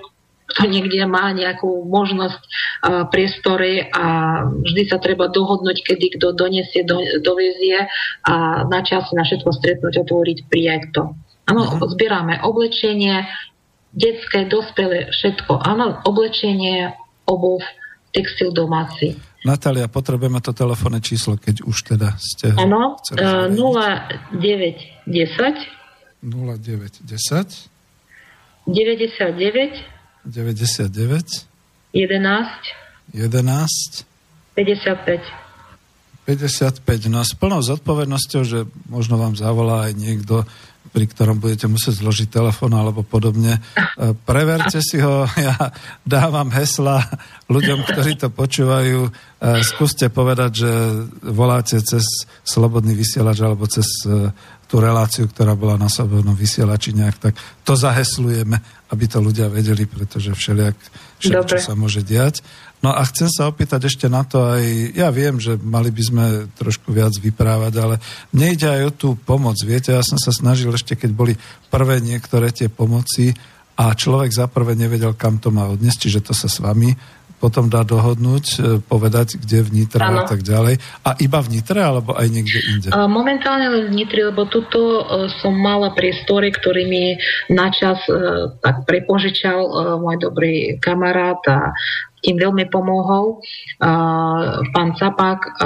kto niekde má nejakú možnosť uh, priestory a vždy sa treba dohodnúť, kedy kto donesie, do, dovezie a na čas na všetko stretnúť, otvoriť, prijať to. Áno, uh-huh. zbierame oblečenie, detské, dospelé, všetko. Áno, oblečenie, obuv, textil domáci. Natália, potrebujeme to telefónne číslo, keď už teda ste... Áno, uh, 0910 0910 99 99 11 11 55 55. No s plnou zodpovednosťou, že možno vám zavolá aj niekto, pri ktorom budete musieť zložiť telefón alebo podobne. E, preverte si ho, (laughs) ja dávam hesla ľuďom, ktorí to počúvajú. E, skúste povedať, že voláte cez slobodný vysielač alebo cez e, tú reláciu, ktorá bola na slobodnom vysielači nejak, tak to zaheslujeme, aby to ľudia vedeli, pretože všelijak všetko sa môže diať. No a chcem sa opýtať ešte na to aj, ja viem, že mali by sme trošku viac vyprávať, ale nejde aj o tú pomoc. Viete, ja som sa snažil ešte, keď boli prvé niektoré tie pomoci a človek za prvé nevedel, kam to má odniesť, čiže to sa s vami potom dá dohodnúť, e, povedať, kde v Nitre ano. a tak ďalej. A iba v Nitre, alebo aj niekde inde? Momentálne len v Nitre, lebo tuto e, som mala priestory, ktorý mi načas e, tak prepožičal môj dobrý kamarát a tým veľmi pomohol pán Capak,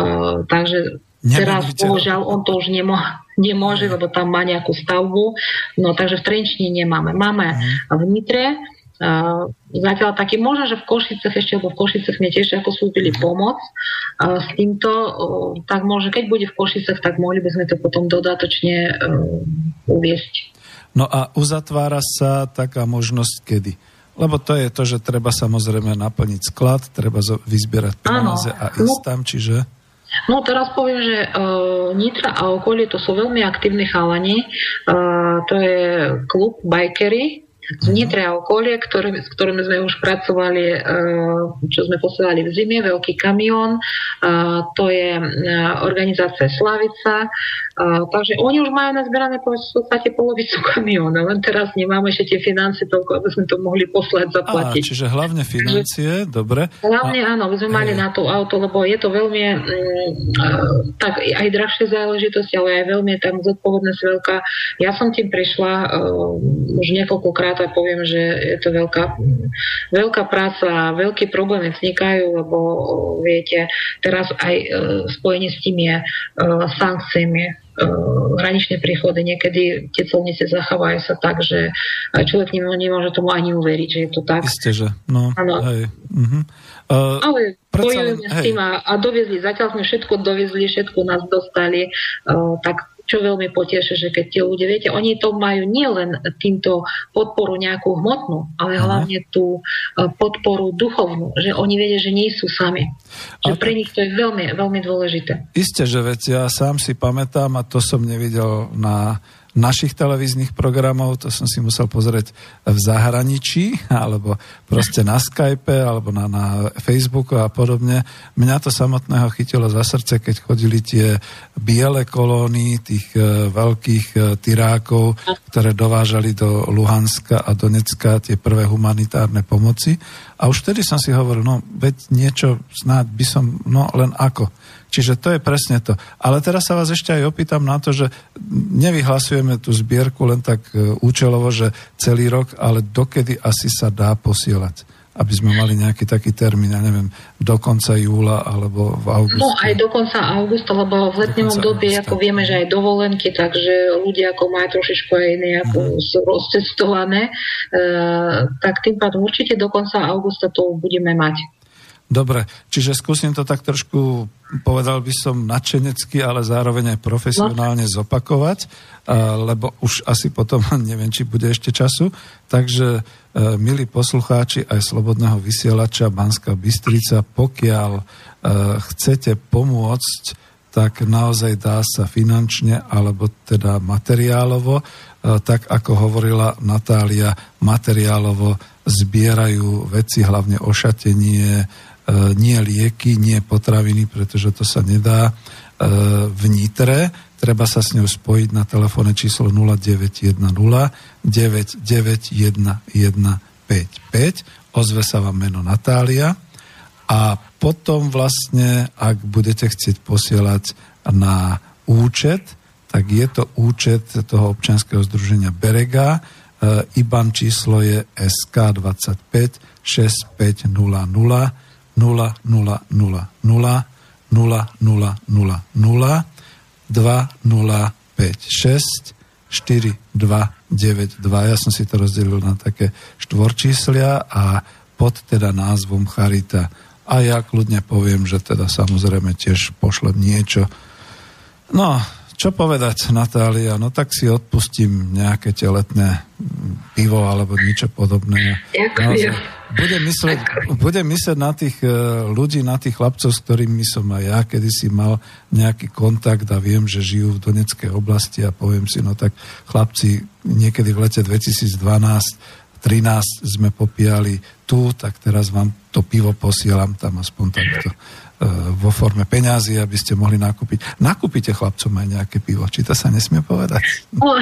takže Teraz, bohužiaľ, on to už nemo, nemôže, lebo tam má nejakú stavbu. No takže v Trenčine nemáme. Máme uh-huh. v Nitre, Zatiaľ taký, možno, že v Košicech ešte, lebo v Košicech mi tiež ako slúbili pomoc s týmto, tak možno, keď bude v Košicech, tak mohli by sme to potom dodatočne uviesť. No a uzatvára sa taká možnosť kedy? Lebo to je to, že treba samozrejme naplniť sklad, treba vyzbierať peniaze a ísť no, tam, čiže... No teraz poviem, že uh, Nitra a okolie to sú veľmi aktívni chalani. Uh, to je klub Bikery, z Nitre a okolie, ktoré, s ktorými sme už pracovali, e, čo sme posielali v zime, veľký kamión, e, to je e, organizácia Slavica, takže oni už majú nazberané v podstate polovicu kamióna, len teraz nemáme ešte tie financie toľko, aby sme to mohli poslať zaplatiť. Á, čiže hlavne financie, dobre. Hlavne a... áno, by sme mali na to auto, lebo je to veľmi mm, tak aj drahšie záležitosti, ale aj veľmi tam zodpovednosť veľká. Ja som tým prišla uh, už niekoľkokrát rád a poviem, že je to veľká, veľká práca a veľké problémy vznikajú, lebo viete, teraz aj e, spojenie s tým je e, sankciami, hraničné príchody. Niekedy tie celnice zachávajú sa tak, že človek nemôže tomu ani uveriť, že je to tak. Isté, že. No, ano. Hej. Uh-huh. Uh, Ale bojujeme s tým a, a doviezli, zatiaľ sme všetko doviezli, všetko nás dostali, uh, tak čo veľmi poteší, že keď tie ľudia, viete, oni to majú nielen týmto podporu nejakú hmotnú, ale Aha. hlavne tú e, podporu duchovnú, že oni vedia, že nie sú sami. Že pre nich to je veľmi, veľmi dôležité. Isté, že veď ja sám si pamätám, a to som nevidel na našich televíznych programov, to som si musel pozrieť v zahraničí, (laughs) alebo proste na Skype, alebo na, na Facebooku a podobne. Mňa to samotného chytilo za srdce, keď chodili tie biele kolóny tých e, veľkých e, tyrákov, ktoré dovážali do Luhanska a Donecka tie prvé humanitárne pomoci. A už vtedy som si hovoril, no veď niečo snáď by som, no len ako. Čiže to je presne to. Ale teraz sa vás ešte aj opýtam na to, že nevyhlasujeme tú zbierku len tak e, účelovo, že celý rok, ale dokedy asi sa dá posielať aby sme mali nejaký taký termín, ja neviem, do konca júla alebo v auguste. No aj do konca augusta, lebo v letnom období, ako vieme, že aj dovolenky, takže ľudia ako majú trošičku aj nejako sú rozcestované, e, tak tým pádom určite do konca augusta to budeme mať. Dobre, čiže skúsim to tak trošku, povedal by som nadšenecky, ale zároveň aj profesionálne zopakovať, lebo už asi potom (laughs) neviem, či bude ešte času. Takže, e, milí poslucháči aj Slobodného vysielača Banská Bystrica, pokiaľ e, chcete pomôcť, tak naozaj dá sa finančne alebo teda materiálovo, e, tak ako hovorila Natália, materiálovo zbierajú veci, hlavne ošatenie, E, nie lieky, nie potraviny, pretože to sa nedá e, v Nitre. Treba sa s ňou spojiť na telefónne číslo 0910 991 Ozve sa vám meno Natália a potom vlastne, ak budete chcieť posielať na účet, tak je to účet toho občianského združenia Berega. E, IBAN číslo je SK25 6500 0, 0, 0, 0, 0, 0, 0, 0, 2, 0, 5, 6, 4, 2, 9, 2. Ja som si to rozdelil na také štvorčíslia a pod teda názvom Charita. A ja kľudne poviem, že teda samozrejme tiež pošlem niečo. No, čo povedať, Natália? No tak si odpustím nejaké tie letné pivo alebo niečo podobné. Budem mysleť, budem mysleť na tých e, ľudí, na tých chlapcov, s ktorými som aj ja kedysi mal nejaký kontakt a viem, že žijú v Doneckej oblasti a poviem si, no tak chlapci niekedy v lete 2012 13 sme popíjali tu, tak teraz vám to pivo posielam tam aspoň takto E, vo forme peňazí, aby ste mohli nakúpiť. Nakúpite chlapcom aj nejaké pivo, či to sa nesmie povedať? No,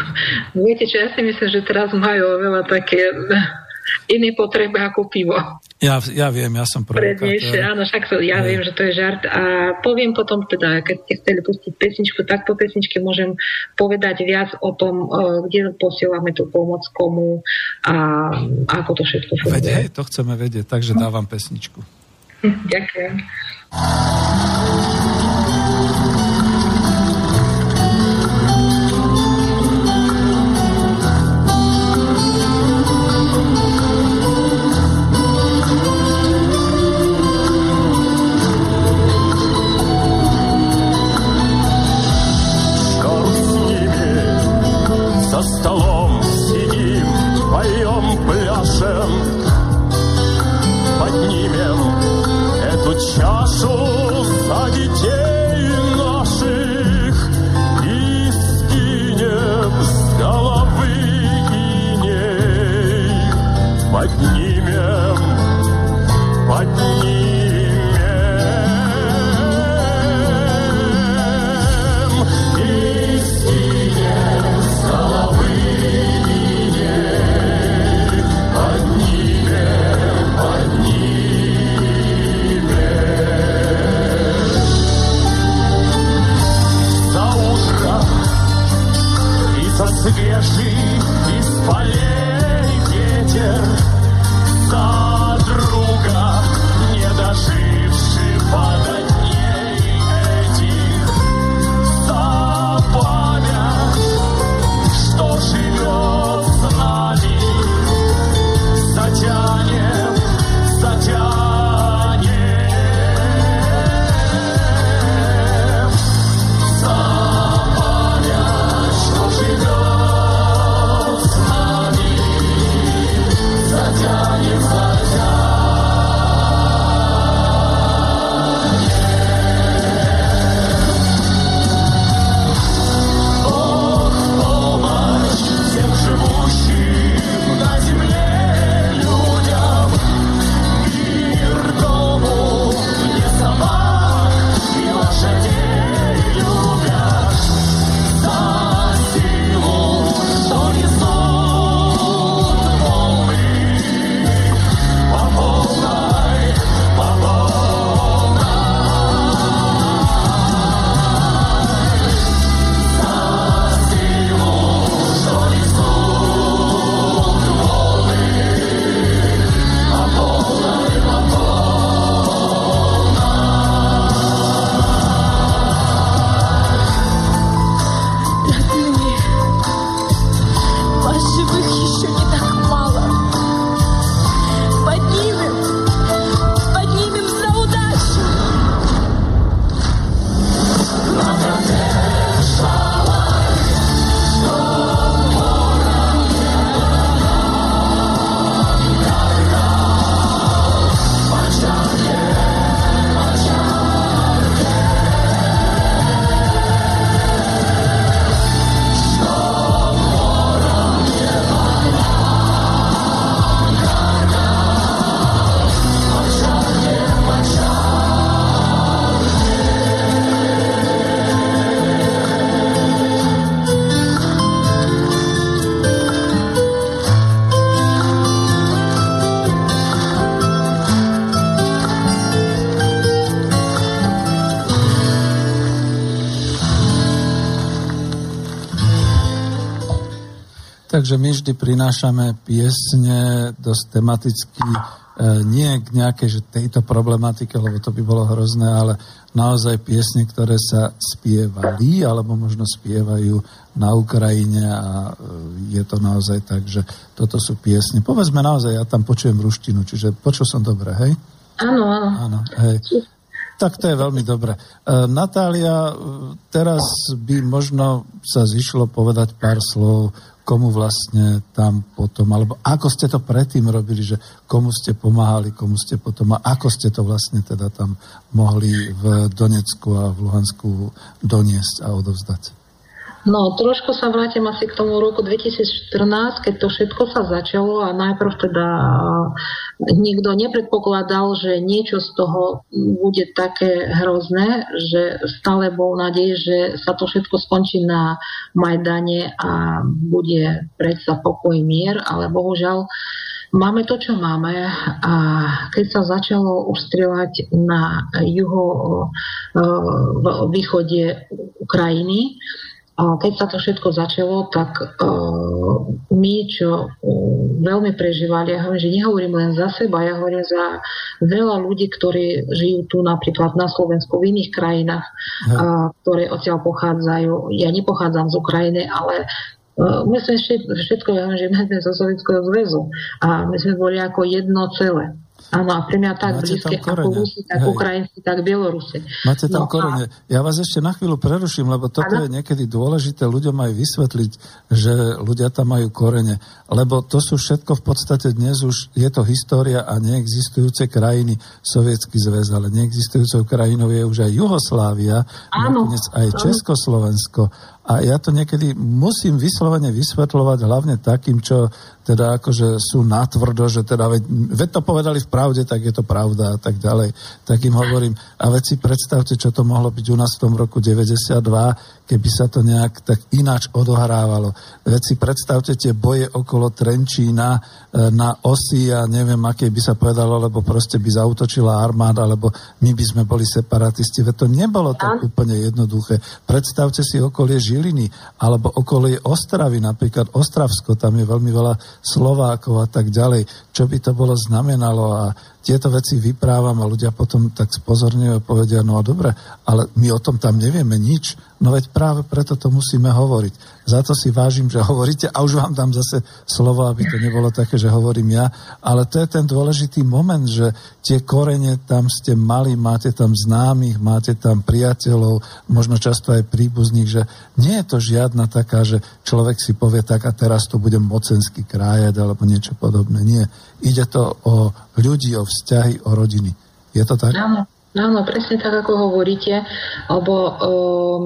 (laughs) viete čo, ja si myslím, že teraz majú veľa také iné potreby ako pivo. Ja, ja viem, ja som Prednejšie, áno, však to, ja Aj. viem, že to je žart. A poviem potom teda, keď ste chceli pustiť pesničku, tak po pesničke môžem povedať viac o tom, e, kde posielame tú pomoc komu a ako to všetko funguje. Veď, hej, to chceme vedieť, takže dávam pesničku. (laughs) Ďakujem. Takže my vždy prinášame piesne dosť tematicky E, nie k nejakej že tejto problematike, lebo to by bolo hrozné, ale naozaj piesne, ktoré sa spievali alebo možno spievajú na Ukrajine a e, je to naozaj tak, že toto sú piesne. Povedzme naozaj, ja tam počujem ruštinu, čiže počul som dobre, hej? Áno, áno. áno hej. Tak to je veľmi dobre. E, Natália, teraz by možno sa zišlo povedať pár slov komu vlastne tam potom, alebo ako ste to predtým robili, že komu ste pomáhali, komu ste potom a ako ste to vlastne teda tam mohli v Donecku a v Luhansku doniesť a odovzdať? No, trošku sa vrátim asi k tomu roku 2014, keď to všetko sa začalo a najprv teda nikto nepredpokladal, že niečo z toho bude také hrozné, že stále bol nádej, že sa to všetko skončí na Majdane a bude predsa pokoj mier, ale bohužiaľ Máme to, čo máme. A keď sa začalo už strieľať na juho východe Ukrajiny, keď sa to všetko začalo, tak uh, my, čo uh, veľmi prežívali, ja hovorím, že nehovorím len za seba, ja hovorím za veľa ľudí, ktorí žijú tu napríklad na Slovensku, v iných krajinách, uh, ktoré odtiaľ pochádzajú. Ja nepochádzam z Ukrajiny, ale uh, my sme všetko, ja hovorím, že my sme zo Sovietskeho zväzu a my sme boli ako jedno celé. Áno, a pre mňa tak Máte blízke ako Rusi, tak Hej. Ukrajinci, tak Bielorusi. Máte tam no, korene. A... Ja vás ešte na chvíľu preruším, lebo toto ano? je niekedy dôležité ľuďom aj vysvetliť, že ľudia tam majú korene. Lebo to sú všetko v podstate dnes už, je to história a neexistujúce krajiny, Sovietský zväz, ale neexistujúcou krajinou je už aj Juhoslávia, nakoniec aj Československo. A ja to niekedy musím vyslovene vysvetľovať hlavne takým, čo teda akože sú natvrdo, že teda veď, veď to povedali v pravde, tak je to pravda a tak ďalej. Tak im hovorím, a veď si predstavte, čo to mohlo byť u nás v tom roku 92, keby sa to nejak tak ináč odohrávalo. Veď si predstavte tie boje okolo Trenčína e, na osi a neviem, aké by sa povedalo, lebo proste by zautočila armáda, alebo my by sme boli separatisti. Veď to nebolo tak úplne jednoduché. Predstavte si okolie Žiliny, alebo okolie Ostravy, napríklad Ostravsko, tam je veľmi veľa Slovákov a tak ďalej. Čo by to bolo znamenalo a tieto veci vyprávam a ľudia potom tak spozorňujú a povedia, no a dobre, ale my o tom tam nevieme nič, no veď práve preto to musíme hovoriť. Za to si vážim, že hovoríte a už vám dám zase slovo, aby to nebolo také, že hovorím ja, ale to je ten dôležitý moment, že tie korene tam ste mali, máte tam známych, máte tam priateľov, možno často aj príbuzných, že nie je to žiadna taká, že človek si povie tak a teraz to budem mocensky krájať alebo niečo podobné. Nie. Ide to o ľudí, o vzťahy, o rodiny. Je to tak? Áno, áno presne tak, ako hovoríte, lebo um,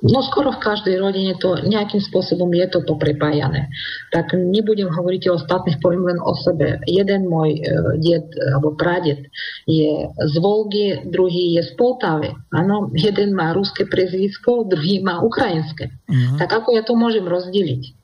no skoro v každej rodine to nejakým spôsobom je to poprepájané. Tak nebudem hovoriť o ostatných, poviem len o sebe. Jeden môj uh, ded alebo praded je z Volgy, druhý je z Poltavy. Áno, jeden má ruské prezvisko, druhý má ukrajinské. Uh-huh. Tak ako ja to môžem rozdeliť?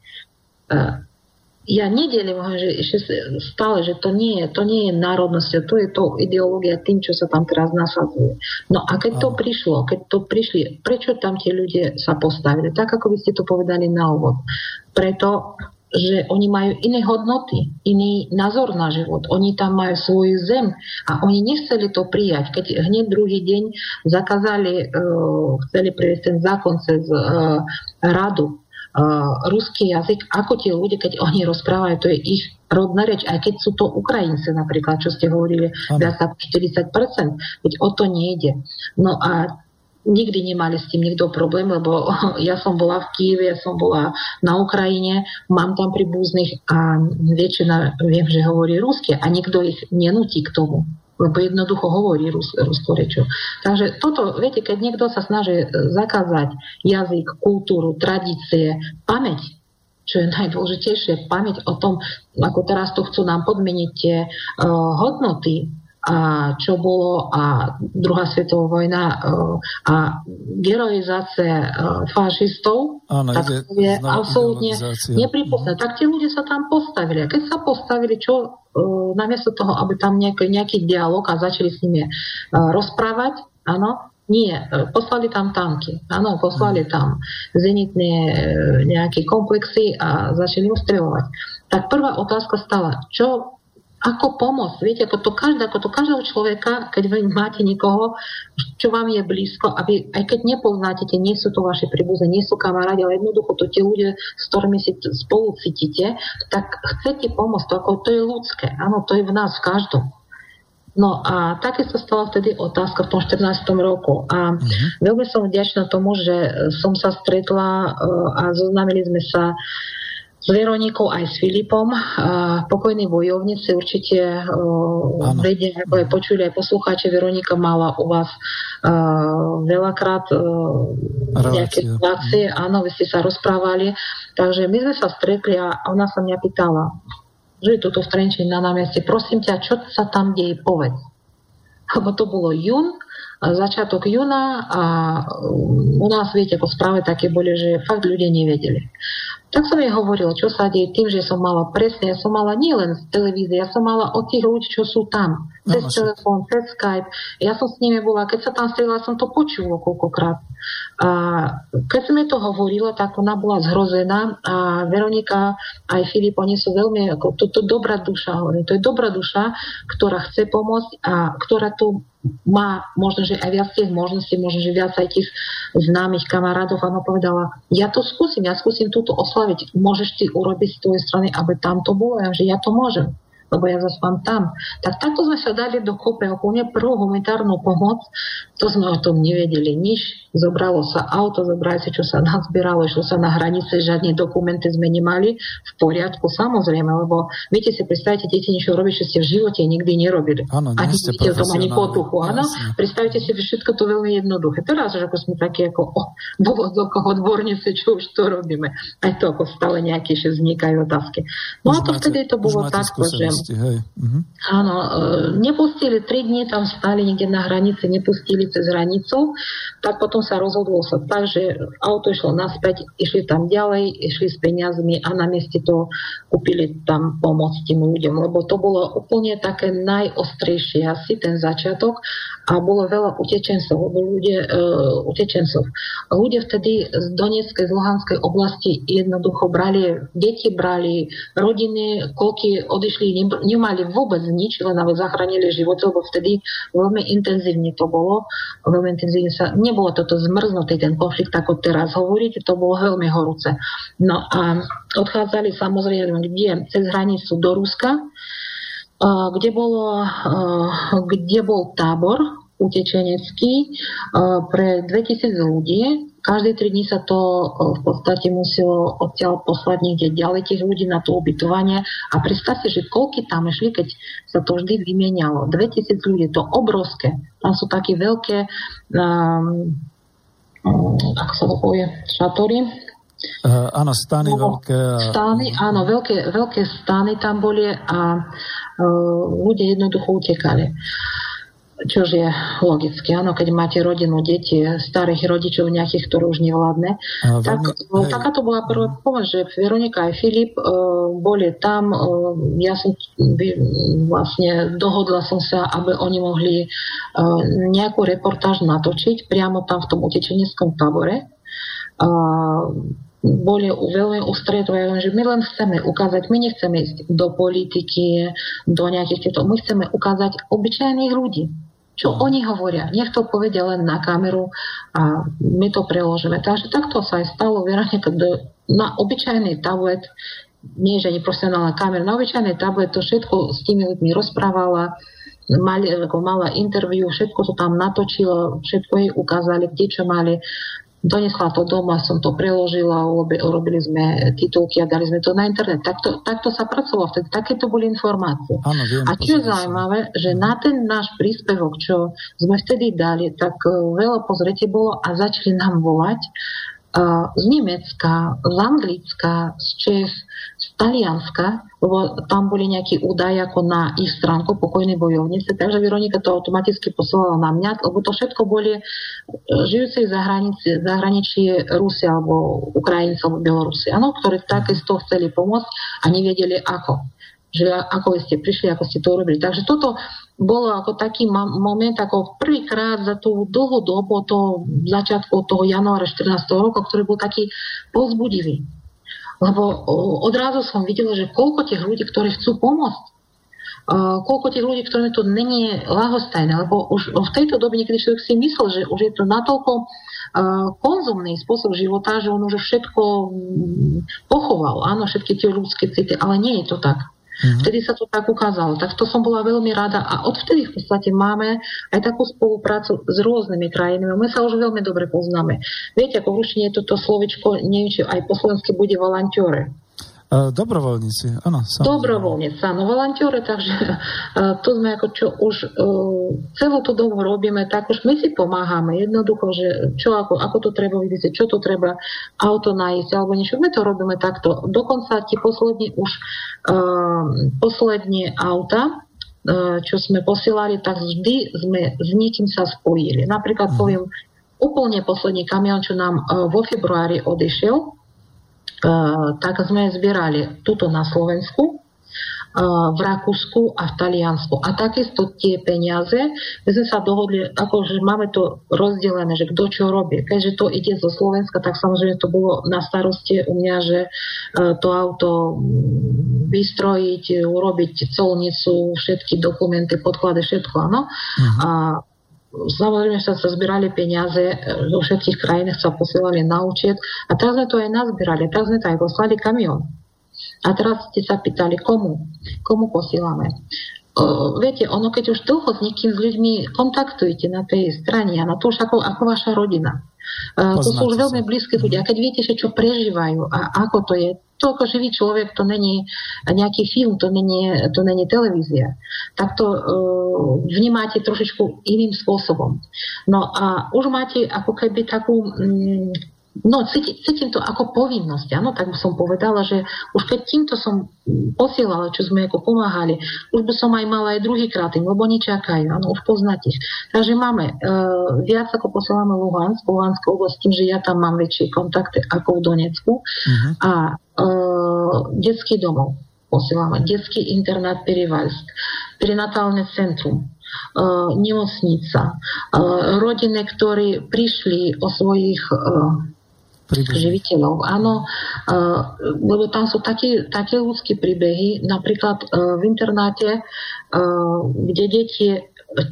Ja nedelím ho, že ešte stále, že to nie je, to nie je národnosť, to je to ideológia tým, čo sa tam teraz nasadzuje. No a keď to prišlo, keď to prišli, prečo tam tie ľudia sa postavili? Tak, ako by ste to povedali na úvod. Preto, že oni majú iné hodnoty, iný názor na život. Oni tam majú svoju zem a oni nechceli to prijať. Keď hneď druhý deň zakázali, uh, chceli priviesť ten zákon cez uh, radu, ruský jazyk, ako tie ľudia, keď oni rozprávajú, to je ich rodná reč, aj keď sú to Ukrajinci napríklad, čo ste hovorili, viac ako 40%, veď o to nejde. No a nikdy nemali s tým nikto problém, lebo (laughs) ja som bola v Kieve, ja som bola na Ukrajine, mám tam príbuzných a väčšina viem, že hovorí rusky a nikto ich nenutí k tomu lebo jednoducho hovorí rus, ruskú rečou. Takže toto, viete, keď niekto sa snaží zakázať jazyk, kultúru, tradície, pamäť, čo je najdôležitejšie, pamäť o tom, ako teraz to chcú nám podmeniť tie uh, hodnoty, a čo bolo a druhá svetová vojna uh, a geroizácia uh, fašistov, Áno, tak to je absolútne nepripustné. Tak tie ľudia sa tam postavili. A keď sa postavili, čo namiesto toho, aby tam nejaký, nejaký dialog a začali s nimi rozprávať, áno, Nie, poslali tam tanky. Áno, poslali mm. tam zenitné nejaké komplexy a začali ostreľovať. Tak prvá otázka stala, čo ako pomôcť. Viete, ako to, každé, ako to každého človeka, keď vy máte niekoho, čo vám je blízko, aby, aj keď nepoznáte, nie sú to vaše príbuzné, nie sú kamarádi, ale jednoducho to tie ľudia, s ktorými si spolu cítite, tak chcete pomôcť. To, ako, to je ľudské. Áno, to je v nás, v každom. No a takisto stala vtedy otázka v tom 14. roku. A uh-huh. veľmi som vďačná tomu, že som sa stretla uh, a zoznámili sme sa s Veronikou aj s Filipom. Pokojní bojovníci určite uh, vedia, ako aj počuli aj poslucháči, Veronika mala u vás uh, veľakrát uh, nejaké situácie, áno, vy ste sa rozprávali, takže my sme sa stretli a ona sa mňa pýtala, že je toto v Trenčine na námeste, prosím ťa, čo sa tam deje, povedz. (laughs) Lebo to bolo jún, začiatok júna a u nás, viete, po správe také boli, že fakt ľudia nevedeli. Tak som jej hovorila, čo sa deje tým, že som mala presne, ja som mala nielen z televízie, ja som mala od tých ľudí, čo sú tam. Cez no, telefón, cez Skype. Ja som s nimi bola, keď sa tam strelila, som to počula koľkokrát. A keď som jej to hovorila, tak ona bola zhrozená a Veronika aj Filip, oni sú veľmi, ako, to, to dobrá duša, hovorím, to je dobrá duša, ktorá chce pomôcť a ktorá to má možno, že aj viac tých možností, možno, že viac aj tých známych kamarátov. Ona povedala, ja to skúsim, ja skúsim túto oslaviť. Môžeš ty urobiť z tvojej strany, aby tam to bolo, ja, že ja to môžem lebo ja zase mám tam. Tak takto sme sa dali do kope úplne prvú humanitárnu pomoc. To sme o tom nevedeli nič. Zobralo sa auto, zobrali sa, čo sa nazbieralo, išlo sa na hranice, žiadne dokumenty sme nemali. V poriadku, samozrejme, lebo viete si, predstavite, deti niečo robiť, čo ste v živote nikdy nerobili. Áno, ani ste to ani potuchu, áno. Predstavite si, že všetko to veľmi jednoduché. Teraz, že ako sme takí ako o, odborníci, čo už to robíme. Aj to ako stále nejaké ešte vznikajú otázky. No už a to máte, vtedy to bolo tak, že hej. Uh-huh. Áno, e, nepustili, tri dní tam stali niekde na hranici, nepustili cez hranicu, tak potom sa rozhodlo sa tak, že auto išlo naspäť, išli tam ďalej, išli s peniazmi a na mieste to kúpili tam pomoc tým ľuďom, lebo to bolo úplne také najostrejšie asi ten začiatok a bolo veľa utečencov, lebo ľudia, uh, utečencov. Ľudia vtedy z Donetskej, z Luhanskej oblasti jednoducho brali, deti brali, rodiny, koľky odišli, nemali vôbec nič, len aby zachránili život, lebo vtedy veľmi intenzívne to bolo, veľmi intenzívne sa, nebolo toto zmrznutý ten konflikt, ako teraz hovoríte, to bolo veľmi horúce. No a odchádzali samozrejme kde? Cez hranicu do Ruska, kde, bolo, kde bol tábor utečenecký pre 2000 ľudí. Každé tri dní sa to v podstate muselo odtiaľ poslať niekde ďalej tých ľudí na to ubytovanie. A predstavte, že koľky tam išli, keď sa to vždy vymienialo. 2000 ľudí, to obrovské. Tam sú také veľké, um, ako sa to povie, šatory, Uh, áno, stany no, veľké. Stany, áno, veľké, veľké stany tam boli a uh, ľudia jednoducho utekali. Čož je logické, áno, keď máte rodinu, deti, starých rodičov nejakých, ktoré už nevládne. Uh, tak, veľmi, taká to bola prvá pomoc, že Veronika aj Filip uh, boli tam, uh, ja som vlastne dohodla som sa, aby oni mohli uh, nejakú reportáž natočiť priamo tam v tom utečeneckom tábore. Uh, boli veľmi ústretové, že my len chceme ukázať, my nechceme ísť do politiky, do nejakých tieto, my chceme ukázať obyčajných ľudí, čo oni hovoria. Nech to povedia len na kameru a my to preložíme. Takže takto sa aj stalo, Veronika, na obyčajný tablet, nie že ani profesionálna kamera, na obyčajný tablet to všetko s tými ľuďmi rozprávala, mali, ako mala interviu, všetko to tam natočilo, všetko jej ukázali, kde čo mali donesla to doma, som to preložila, urobili sme titulky a dali sme to na internet. Takto, takto sa pracovalo vtedy, takéto boli informácie. Áno, viem, a čo je zaujímavé, že na ten náš príspevok, čo sme vtedy dali, tak e, veľa pozrete bolo a začali nám volať z Nemecka, z Anglicka, z Čech, Talianska, lebo tam boli nejaké údaje ako na ich stránku pokojnej bojovnice, takže Veronika to automaticky posielala na mňa, lebo to všetko boli e, žijúci v zahraničí, zahraničí alebo Ukrajinci alebo Bielorusi, ano, ktorí takisto chceli pomôcť a nevedeli ako. že ako ste prišli, ako ste to urobili. Takže toto bolo ako taký moment, ako prvýkrát za tú dlhú dobu toho začiatku toho januára 14. roku, ktorý bol taký pozbudivý. Lebo odrazu som videla, že koľko tých ľudí, ktorí chcú pomôcť, koľko tých ľudí, ktorým to není lahostajné, lebo už v tejto dobe niekedy človek si myslel, že už je to natoľko konzumný spôsob života, že on už všetko pochoval, áno, všetky tie ľudské city, ale nie je to tak. Mm-hmm. Vtedy sa to tak ukázalo. Tak to som bola veľmi rada a odvtedy v podstate máme aj takú spoluprácu s rôznymi krajinami. My sa už veľmi dobre poznáme. Viete, ako v je toto slovičko, neviem, či aj po slovensky bude volantore. E, dobrovoľníci, áno. Dobrovoľníci, áno, volontiore, takže uh, tu sme ako čo už uh, celú tú dobu robíme, tak už my si pomáhame jednoducho, že čo ako, ako to treba vidieť, čo to treba auto nájsť alebo niečo. My to robíme takto. Dokonca tie poslední už poslední auta, čo sme posielali, tak vždy sme s niekým sa spojili. Napríklad uh-huh. poviem, úplne posledný kamion, čo nám vo februári odišiel, tak sme zbierali tuto na Slovensku, v Rakúsku a v Taliansku. A takisto tie peniaze, my sme sa dohodli, ako že máme to rozdelené, že kto čo robí. Keďže to ide zo Slovenska, tak samozrejme to bolo na starosti u mňa, že to auto vystrojiť, urobiť colnicu, všetky dokumenty, podklady, všetko, áno. Uh-huh. A Samozrejme sa, sa zbierali peniaze zo všetkých krajín, sa posielali na účet a teraz sme to aj nazbierali, teraz sme to aj poslali kamión. A teraz ste sa pýtali, komu? Komu posielame? Uh, viete, ono keď už dlho s niekým, s ľuďmi kontaktujete na tej strane a na to už ako, ako vaša rodina. Uh, to sú už veľmi blízke ľudia. Keď viete, že čo prežívajú a ako to je, to ako živý človek, to není nejaký film, to není, to není televízia. Tak to uh, vnímáte trošičku iným spôsobom. No a už máte ako keby takú um, No, cítim, cítim to ako povinnosť, áno, tak by som povedala, že už keď týmto som posielala, čo sme ako pomáhali, už by som aj mala aj druhýkrát im, lebo oni čakajú, áno, už ich. Takže máme uh, viac ako posielame Luhansk, Luhansk oblasť, tým, že ja tam mám väčšie kontakty ako v Donecku uh-huh. a uh, detský domov posielame, detský internát Perivalsk, prenatálne centrum, uh, nemocnica, uh, rodiny, ktorí prišli o svojich uh, príbehy. živiteľov. Áno, uh, lebo tam sú také, také ľudské príbehy, napríklad uh, v internáte, uh, kde deti,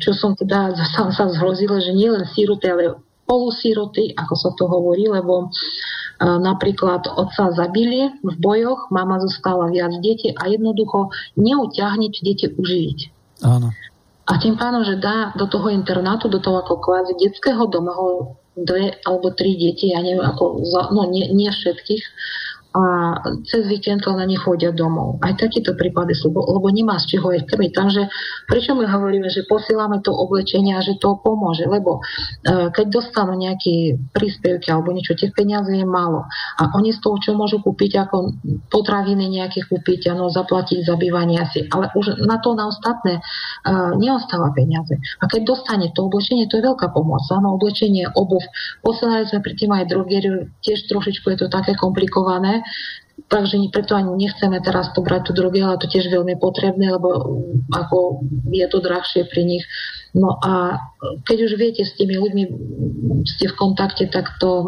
čo som teda (laughs) sám sa zhrozila, že nie len síroty, ale polusíroty, ako sa to hovorí, lebo napríklad otca zabili v bojoch, mama zostala viac detí a jednoducho neutiahniť deti uživiť. Áno. A tým pánom, že dá do toho internátu, do toho ako kvázi detského domu, dve alebo tri deti, ja neviem, ako, no nie, nie všetkých, a cez víkend len nich chodia domov. Aj takéto prípady sú, lebo nemá z čoho ich krmiť. Takže prečo my hovoríme, že posílame to oblečenie a že to pomôže? Lebo uh, keď dostanú nejaké príspevky alebo niečo, tých peniazí je málo. A oni z toho, čo môžu kúpiť, ako potraviny nejaké kúpiť, ano, zaplatiť za bývanie asi. Ale už na to na ostatné uh, neostáva peniaze. A keď dostane to oblečenie, to je veľká pomoc. Áno, oblečenie, obuv. Posielali sme predtým aj drogeriu, tiež trošičku je to také komplikované, Takže preto ani nechceme teraz to brať tú drogy, ale to tiež veľmi potrebné, lebo ako je to drahšie pri nich. No a keď už viete s tými ľuďmi, ste v kontakte, tak to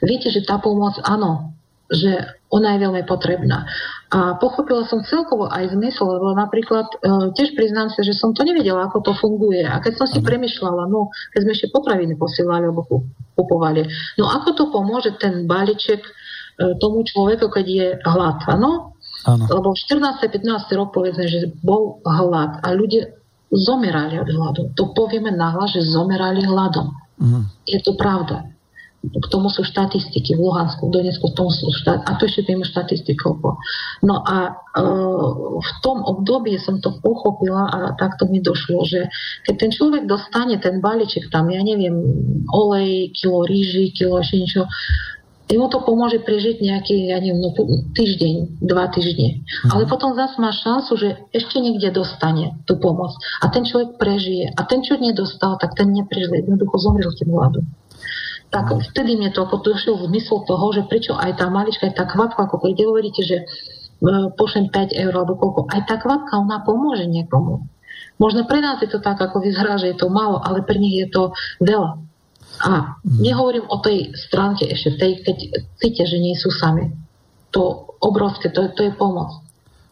viete, že tá pomoc, áno, že ona je veľmi potrebná. A pochopila som celkovo aj zmysel, lebo napríklad e, tiež priznám sa, že som to nevedela, ako to funguje. A keď som si premyšľala, no, keď sme ešte potraviny posielali alebo kupovali, no ako to pomôže ten balíček tomu človeku, keď je hlad, áno? Áno. Lebo 14-15 rok povedzme, že bol hlad a ľudia zomerali od hladu. To povieme nahlas, že zomerali hladom. Mm. Je to pravda. K tomu sú štatistiky v Luhansku, v Donecku, k tomu sú štát, a to ešte viem štatistikov. No a e, v tom období som to pochopila a takto mi došlo, že keď ten človek dostane ten balíček tam, ja neviem, olej, kilo rýži, kilo ešte niečo, mu to pomôže prežiť nejaký, ja neviem, no, týždeň, dva týždne. Mhm. Ale potom zase má šancu, že ešte niekde dostane tú pomoc. A ten človek prežije. A ten, čo nedostal, tak ten neprežil. Jednoducho zomrel tým hľadu. Tak mhm. vtedy mi to ako došiel zmysel toho, že prečo aj tá malička, aj tá kvapka, ako keď hovoríte, že pošlem 5 eur alebo koľko. Aj tá kvapka, ona pomôže niekomu. Možno pre nás je to tak, ako vyzerá, že je to málo, ale pre nich je to veľa. A mhm. nehovorím o tej stránke ešte, tej, keď cítia, že nie sú sami. To obrovské, to, to je pomoc.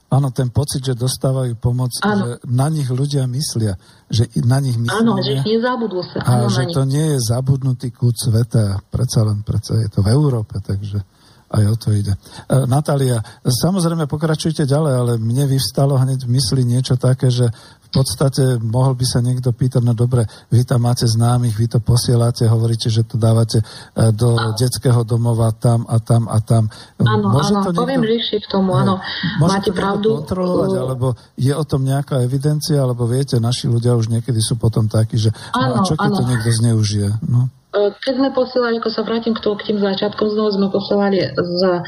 Áno, ten pocit, že dostávajú pomoc, ano. že na nich ľudia myslia, že na nich myslia. Áno, že ich nezabudú sa. A že to nie je zabudnutý kút sveta, predsa len, predsa je to v Európe, takže aj o to ide. E, Natália, samozrejme pokračujte ďalej, ale mne vyvstalo hneď v mysli niečo také, že v podstate mohol by sa niekto pýtať, no dobre, vy tam máte známych, vy to posielate, hovoríte, že to dávate e, do áno. detského domova tam a tam a tam. Áno, Môže áno, to niekto... poviem bližšie k tomu, áno, Môže máte to pravdu. kontrolovať, alebo je o tom nejaká evidencia, alebo viete, naši ľudia už niekedy sú potom takí, že áno, no a čo keď áno. to niekto zneužije? No? E, keď sme posielali, ako sa vrátim k, tým začiatkom, znovu sme posielali s uh,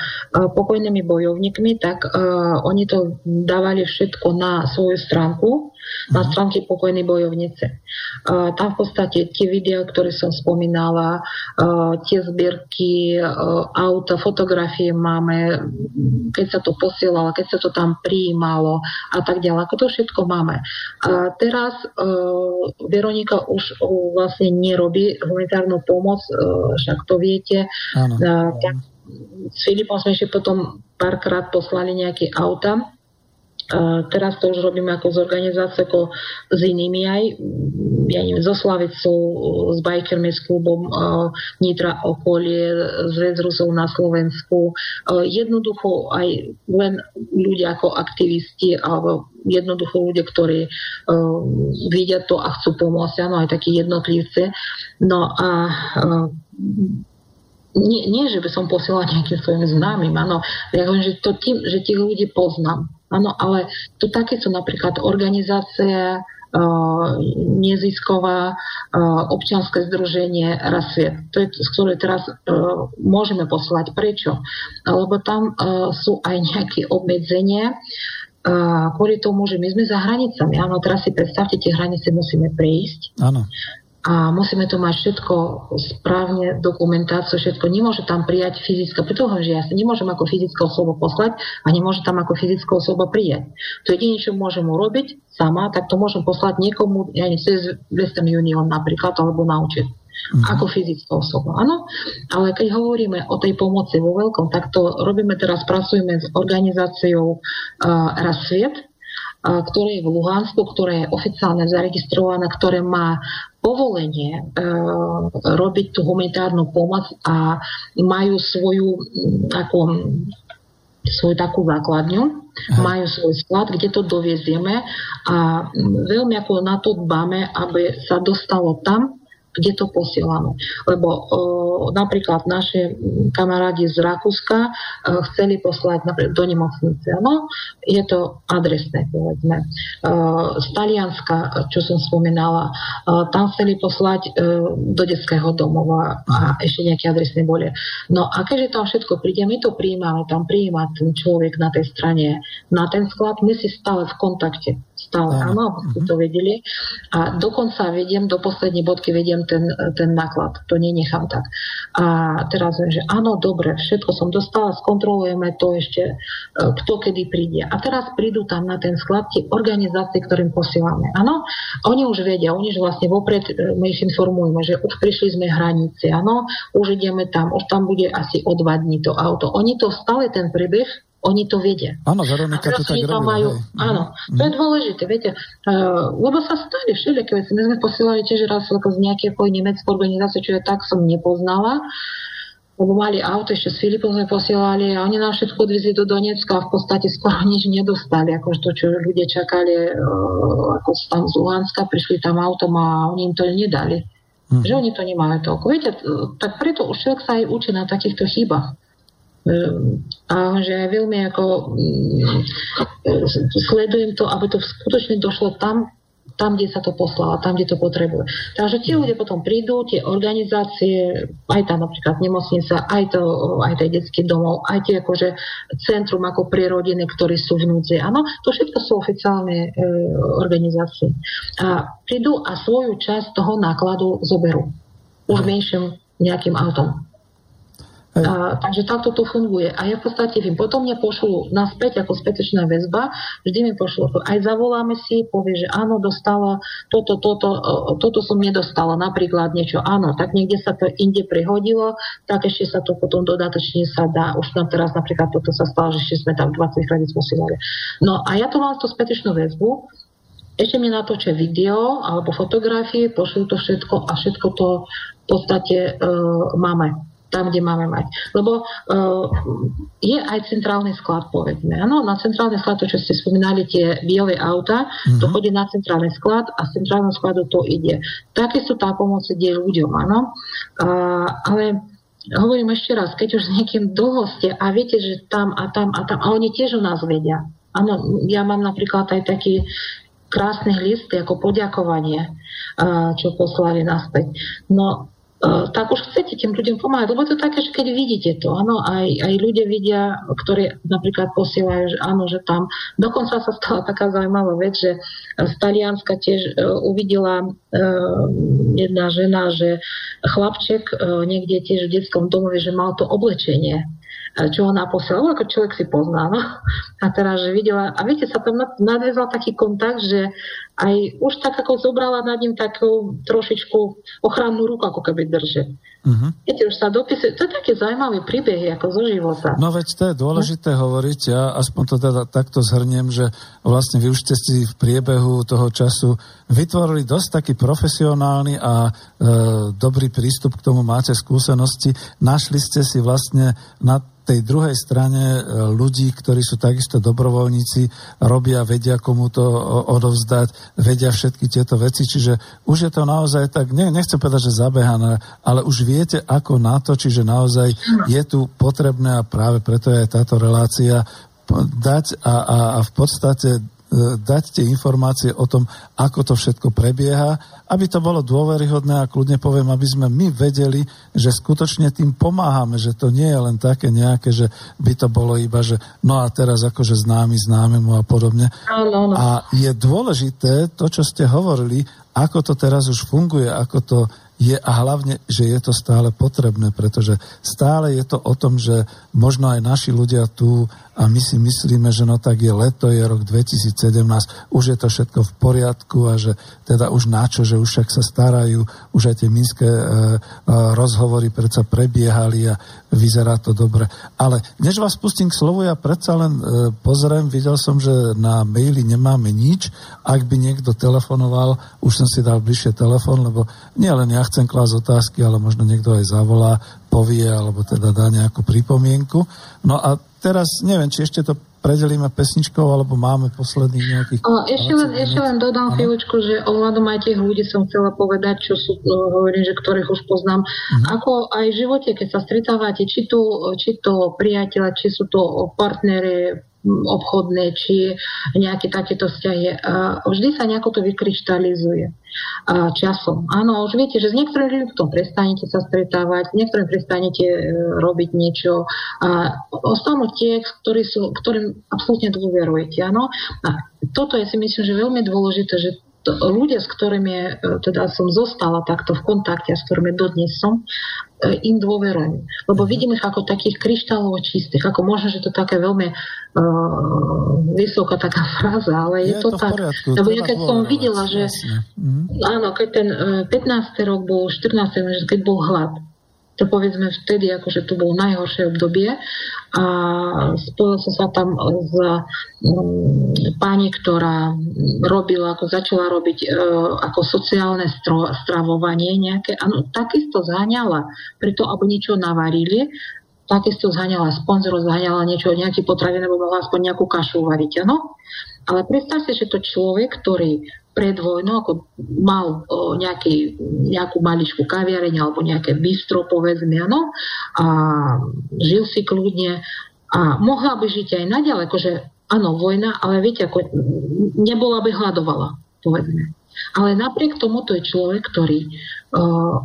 pokojnými bojovníkmi, tak uh, oni to dávali všetko na svoju stránku, na stránke pokojnej bojovnice. Tam v podstate tie videá, ktoré som spomínala, tie zbierky, auta, fotografie máme, keď sa to posielalo, keď sa to tam prijímalo a tak ďalej. Ako to všetko máme. A teraz Veronika už vlastne nerobí humanitárnu pomoc, však to viete. Áno. Tak s Filipom sme ešte potom párkrát poslali nejaké auta teraz to už robíme ako z organizácie, ako s inými aj, ja neviem, so Slavicou, s Bikermi, s klubom Nitra okolie, Zväz Rusov na Slovensku. Jednoducho aj len ľudia ako aktivisti alebo jednoducho ľudia, ktorí vidia to a chcú pomôcť, áno, aj takí jednotlivci. No a nie, nie, že by som posielala nejakým svojim známym, áno, ja hovorím, že to tým, že tých ľudí poznám. Áno, ale to také sú napríklad organizácie, Uh, nezisková uh, občianske združenie Rasviet, to je, z ktoré teraz uh, môžeme poslať. Prečo? Lebo tam sú aj nejaké obmedzenia, kvôli tomu, že my sme za hranicami. Áno, teraz si predstavte, tie hranice musíme prejsť. Áno a musíme to mať všetko správne, dokumentáciu, všetko. Nemôže tam prijať fyzická, preto hovorím, že ja sa nemôžem ako fyzická osoba poslať a nemôže tam ako fyzická osoba prijať. To jediné, čo môžem urobiť sama, tak to môžem poslať niekomu, ja neviem, cez Western Union napríklad, alebo na účet. Mm-hmm. ako fyzická osoba. Áno, ale keď hovoríme o tej pomoci vo veľkom, tak to robíme teraz, pracujeme s organizáciou uh, Rasviet, ktoré je v Luhansku, ktoré je oficiálne zaregistrované, ktoré má povolenie e, robiť tú humanitárnu pomoc a majú svoju ako, svoju takú základňu, Aha. majú svoj sklad, kde to doviezieme a veľmi ako na to dbáme, aby sa dostalo tam, kde to posielame. Lebo o, napríklad naše kamarádi z Rakúska o, chceli poslať do nemocnice. No, je to adresné, povedzme. O, z Talianska, čo som spomínala, o, tam chceli poslať o, do detského domova a ešte nejaké adresné boli. No a keďže tam všetko príde, my to prijímame, tam prijíma ten človek na tej strane na ten sklad, my si stále v kontakte. Stále, áno, ste to vedeli. A dokonca vediem, do poslednej bodky vediem ten, ten náklad. To nenechám tak. A teraz viem, že áno, dobre, všetko som dostala, skontrolujeme to ešte, e, kto kedy príde. A teraz prídu tam na ten sklad tie organizácie, ktorým posielame. Áno, oni už vedia, oni už vlastne vopred e, my ich informujeme, že už prišli sme hranice, áno, už ideme tam, už tam bude asi o dva dní to auto. Oni to stále ten príbeh oni to vedia. Áno, Veronika to tak robí. Majú, áno, to je dôležité, viete, uh, lebo sa stali všelijaké veci. My sme posielali tiež raz z nejakej nemeckej organizácie, čo ja tak som nepoznala, lebo mali auto, ešte s Filipom sme posielali a oni nám všetko odvezli do Donecka a v podstate skoro (laughs) nič nedostali, ako to, čo ľudia čakali, uh, ako tam z Luhanska, prišli tam autom a oni im to nedali. Hmm. Že oni to nemajú toľko. Viete, tak preto už človek sa aj učí na takýchto chybách. A že veľmi ako mm, sledujem to, aby to skutočne došlo tam, tam, kde sa to poslalo, tam, kde to potrebuje. Takže tie ľudia potom prídu, tie organizácie, aj tá napríklad nemocnica, aj, to, aj ten detský domov, aj tie akože centrum ako pre rodiny, ktorí sú v núdzi. Áno, to všetko sú oficiálne e, organizácie. A prídu a svoju časť toho nákladu zoberú. Už menším nejakým autom. A, takže takto to funguje. A ja v podstate vím, potom mne pošlu naspäť ako spätečná väzba, vždy mi pošlo, aj zavoláme si, povie, že áno, dostala toto, toto, toto som nedostala, napríklad niečo, áno, tak niekde sa to inde prihodilo, tak ešte sa to potom dodatočne sa dá. Už nám teraz napríklad toto sa stalo, že ešte sme tam 20 kredit posielali. No a ja to mám tú spätečnú väzbu, ešte mi natočia video alebo fotografie, pošlú to všetko a všetko to v podstate uh, máme tam, kde máme mať. Lebo uh, je aj centrálny sklad, povedzme. Ano, na centrálny sklad, to, čo ste spomínali, tie biele auta, mm-hmm. to mhm. chodí na centrálny sklad a z centrálneho skladu to ide. Takisto tá pomoc ide ľuďom, áno. Uh, ale hovorím ešte raz, keď už s niekým dlho ste a viete, že tam a tam a tam, a oni tiež o nás vedia. Áno, ja mám napríklad aj taký krásny list ako poďakovanie, čo poslali naspäť. No tak už chcete tým ľuďom pomáhať, lebo to také, že keď vidíte to, áno, aj, aj ľudia vidia, ktorí napríklad posielajú, že áno, že tam, dokonca sa stala taká zaujímavá vec, že z Talianska tiež uh, uvidela uh, jedna žena, že chlapček uh, niekde tiež v detskom domove, že mal to oblečenie čo ona posielala, ako človek si pozná. No. A teraz, že videla, a viete, sa tam nadvezal taký kontakt, že aj už tak ako zobrala nad ním takú trošičku ochrannú ruku, ako keby drže. Uh-huh. Viete, už sa dopisuje, to je také zaujímavé príbehy ako zo života. No veď to je dôležité no? hovoriť, ja aspoň to teda takto zhrniem, že vlastne vy už ste si v priebehu toho času vytvorili dosť taký profesionálny a e, dobrý prístup k tomu, máte skúsenosti, našli ste si vlastne na tej druhej strane e, ľudí, ktorí sú takisto dobrovoľníci, robia, vedia komu to odovzdať, vedia všetky tieto veci, čiže už je to naozaj tak, ne, nechcem povedať, že zabehané, ale už viete ako na to, čiže naozaj je tu potrebné a práve preto je táto relácia dať a, a, a v podstate dať tie informácie o tom, ako to všetko prebieha, aby to bolo dôveryhodné a kľudne poviem, aby sme my vedeli, že skutočne tým pomáhame, že to nie je len také nejaké, že by to bolo iba, že no a teraz akože známy známemu a podobne. A je dôležité to, čo ste hovorili, ako to teraz už funguje, ako to je a hlavne, že je to stále potrebné, pretože stále je to o tom, že možno aj naši ľudia tu a my si myslíme, že no tak je leto, je rok 2017, už je to všetko v poriadku a že teda už načo, že už však sa starajú, už aj tie minské e, e, rozhovory predsa prebiehali a vyzerá to dobre. Ale než vás pustím k slovu, ja predsa len e, pozriem, videl som, že na maili nemáme nič. Ak by niekto telefonoval, už som si dal bližšie telefon, lebo nie len ja chcem klásť otázky, ale možno niekto aj zavolá, povie alebo teda dá nejakú pripomienku. No a teraz neviem, či ešte to predelíme pesničkou, alebo máme posledných nejakých... O, ešte, len, ešte len dodám chvíľučku, že ohľadom aj tých ľudí som chcela povedať, čo sú, no, hovorím, že ktorých už poznám. Uh-huh. Ako aj v živote, keď sa stretávate, či to, či to priateľa, či sú to partnery, obchodné, či nejaké takéto vzťahy. Vždy sa nejako to vykryštalizuje časom. Áno, už viete, že s niektorými ľuďmi potom prestanete sa stretávať, s niektorými prestanete e, robiť niečo a ostanú tie, ktorí sú, ktorým absolútne dôverujete. Áno? A toto je si myslím, že veľmi dôležité, že ľudia, s ktorými e, teda som zostala takto v kontakte, s ktorými dodnes som, im dôverujem. Lebo vidím ich ako takých kryštálovo čistých. Ako možno, že to také veľmi uh, vysoká taká (laughs) fráza, ale je, je to, to tak. Lebo ja keď som videla, že mm áno, keď ten uh, 15. rok bol, 14. keď bol hlad, to povedzme vtedy, akože to bolo najhoršie obdobie a spojil som sa tam s um, pani, ktorá robila, ako začala robiť uh, ako sociálne stro, stravovanie nejaké, ano, takisto zháňala preto, aby niečo navarili, takisto zháňala sponzorov, zháňala niečo, nejaký potravín, nebo mohla aspoň nejakú kašu uvariť, ano? Ale predstavte, že to človek, ktorý pred vojnou, ako mal o, nejaký, nejakú maličku kaviareň alebo nejaké bistro, povedzme, ano, a žil si kľudne a mohla by žiť aj naďalej, akože áno, vojna, ale viete, ako nebola by hľadovala, povedzme. Ale napriek tomu to je človek, ktorý o,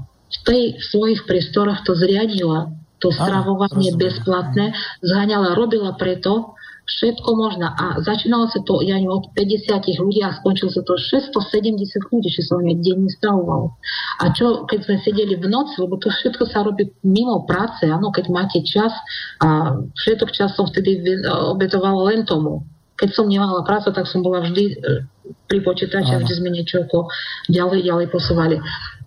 v, tej, v svojich priestoroch to zriadila, to stravovanie bezplatné, zháňala, robila preto, všetko možné. A začínalo sa to, ja neviem, od 50 ľudí a skončilo sa to 670 ľudí, či som deň stravoval. A čo, keď sme sedeli v noci, lebo to všetko sa robí mimo práce, áno, keď máte čas a všetok čas som vtedy obetoval len tomu. Keď som nemala prácu, tak som bola vždy e, pri počítači, kde sme niečo ďalej, ďalej posúvali.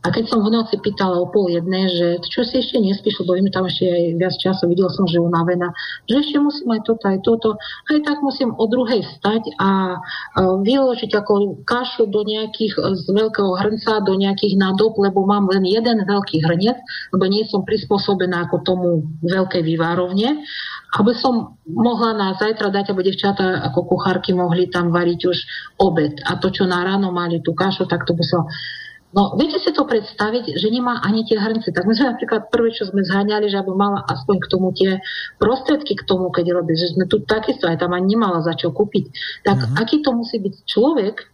A keď som v noci pýtala o pol jednej, že čo si ešte nespíš, lebo im tam ešte aj viac času, videla som, že unavená, že ešte musím aj toto, aj toto, aj tak musím o druhej stať a vyložiť ako kašu do nejakých, z veľkého hrnca do nejakých nádob, lebo mám len jeden veľký hrnec, lebo nie som prispôsobená ako tomu veľkej vývárovne aby som mohla na zajtra dať, aby devčata ako kuchárky mohli tam variť už obed. A to, čo na ráno mali tú kašu, tak to muselo No, viete si to predstaviť, že nemá ani tie hrnce. Tak my sme napríklad prvé, čo sme zháňali, že aby mala aspoň k tomu tie prostriedky k tomu, keď robí, že sme tu takisto aj tam ani nemala za čo kúpiť. Tak uh-huh. aký to musí byť človek,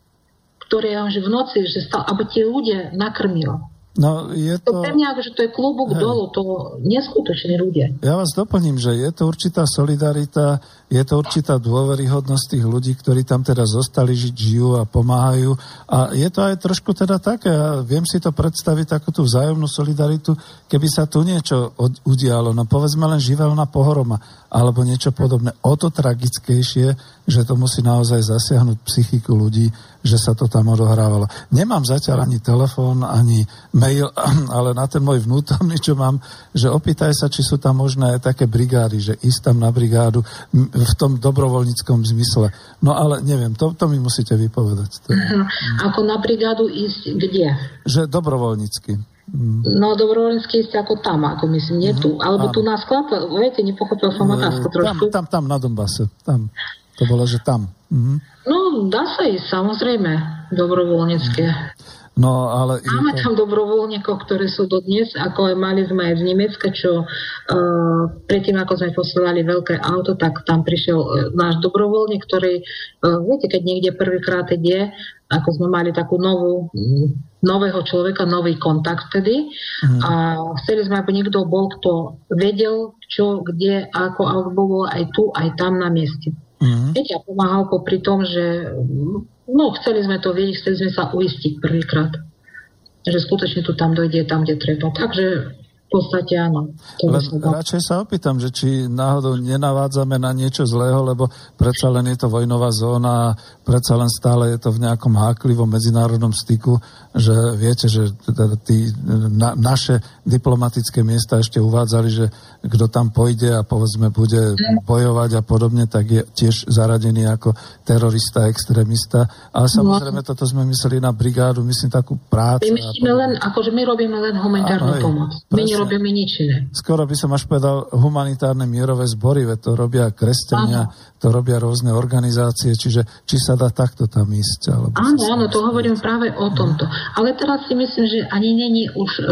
ktorý že v noci, že stal, aby tie ľudia nakrmil. No, je to... to pre mňa, že to je klubok dolu, to neskutoční ľudia. Ja vás doplním, že je to určitá solidarita, je to určitá dôveryhodnosť tých ľudí, ktorí tam teda zostali žiť, žijú a pomáhajú. A je to aj trošku teda také, ja viem si to predstaviť, takú tú vzájomnú solidaritu, keby sa tu niečo udialo, no povedzme len živelná pohroma, alebo niečo podobné. O to tragickejšie, že to musí naozaj zasiahnuť psychiku ľudí, že sa to tam odohrávalo. Nemám zatiaľ ani telefón, ani mail, (clears throat) ale na ten môj vnútorný, čo mám, že opýtaj sa, či sú tam možné také brigády, že ísť tam na brigádu v tom dobrovoľníckom zmysle. No ale neviem, to, to mi musíte vypovedať. To... Ako na brigádu ísť kde? Že dobrovoľnícky. Mm. No dobrovoľnícky ísť ako tam, ako myslím, nie tu. Mhm. Alebo Áno. tu na sklad, viete, nepochopil som otázku trošku. Tam, tam, tam na Donbase. Tam. To bolo, že tam. Mhm. No, dá sa ísť, samozrejme, dobrovoľnícke. No, ale... Máme tam dobrovoľníkov, ktorí sú do dnes, ako aj mali sme aj z Nemecka, čo uh, predtým, ako sme posielali veľké auto, tak tam prišiel uh, náš dobrovoľník, ktorý, uh, viete, keď niekde prvýkrát ide, ako sme mali takú novú, nového človeka, nový kontakt vtedy. Mm. A chceli sme, aby niekto bol, kto vedel, čo, kde, ako, ako bolo aj tu, aj tam na mieste. Mm-hmm. Peťa pomáhal popri tom, že no, chceli sme to vidieť, chceli sme sa uistiť prvýkrát, že skutočne tu tam dojde tam, kde treba. Takže podstate áno. Len radšej sa opýtam, že či náhodou nenavádzame na niečo zlého, lebo predsa len je to vojnová zóna predsa len stále je to v nejakom háklivom medzinárodnom styku, že viete, že teda tí, na, naše diplomatické miesta ešte uvádzali, že kto tam pôjde a povedzme bude bojovať a podobne, tak je tiež zaradený ako terorista, extrémista. Ale samozrejme, toto sme mysleli na brigádu, myslím takú prácu. My myslíme len, akože my robíme len humanitárnu pomoc. My nerobíme nič iné. Skoro by som až povedal humanitárne mierové zbory, veď to robia kresťania, Áno. to robia rôzne organizácie, čiže či sa dá takto tam ísť. Alebo áno, áno, to hovorím práve o tomto. Ale teraz si myslím, že ani není už e,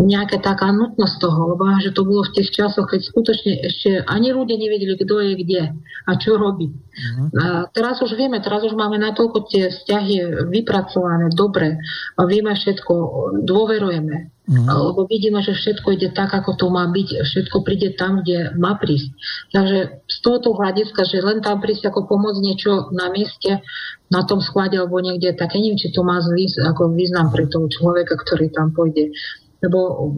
nejaká taká nutnosť toho, lebo že to bolo v tých časoch, keď skutočne ešte ani ľudia nevedeli, kto je kde a čo robí. Uh-huh. A teraz už vieme, teraz už máme natoľko tie vzťahy vypracované, dobre, a vieme všetko, dôverujeme. Uh-huh. Lebo vidíme, že všetko ide tak, ako to má byť, všetko príde tam, kde má prísť. Takže z tohoto hľadiska, že len tam prísť ako pomôcť niečo na mieste, na tom sklade alebo niekde, tak neviem, či to má zlý, ako význam pre toho človeka, ktorý tam pôjde lebo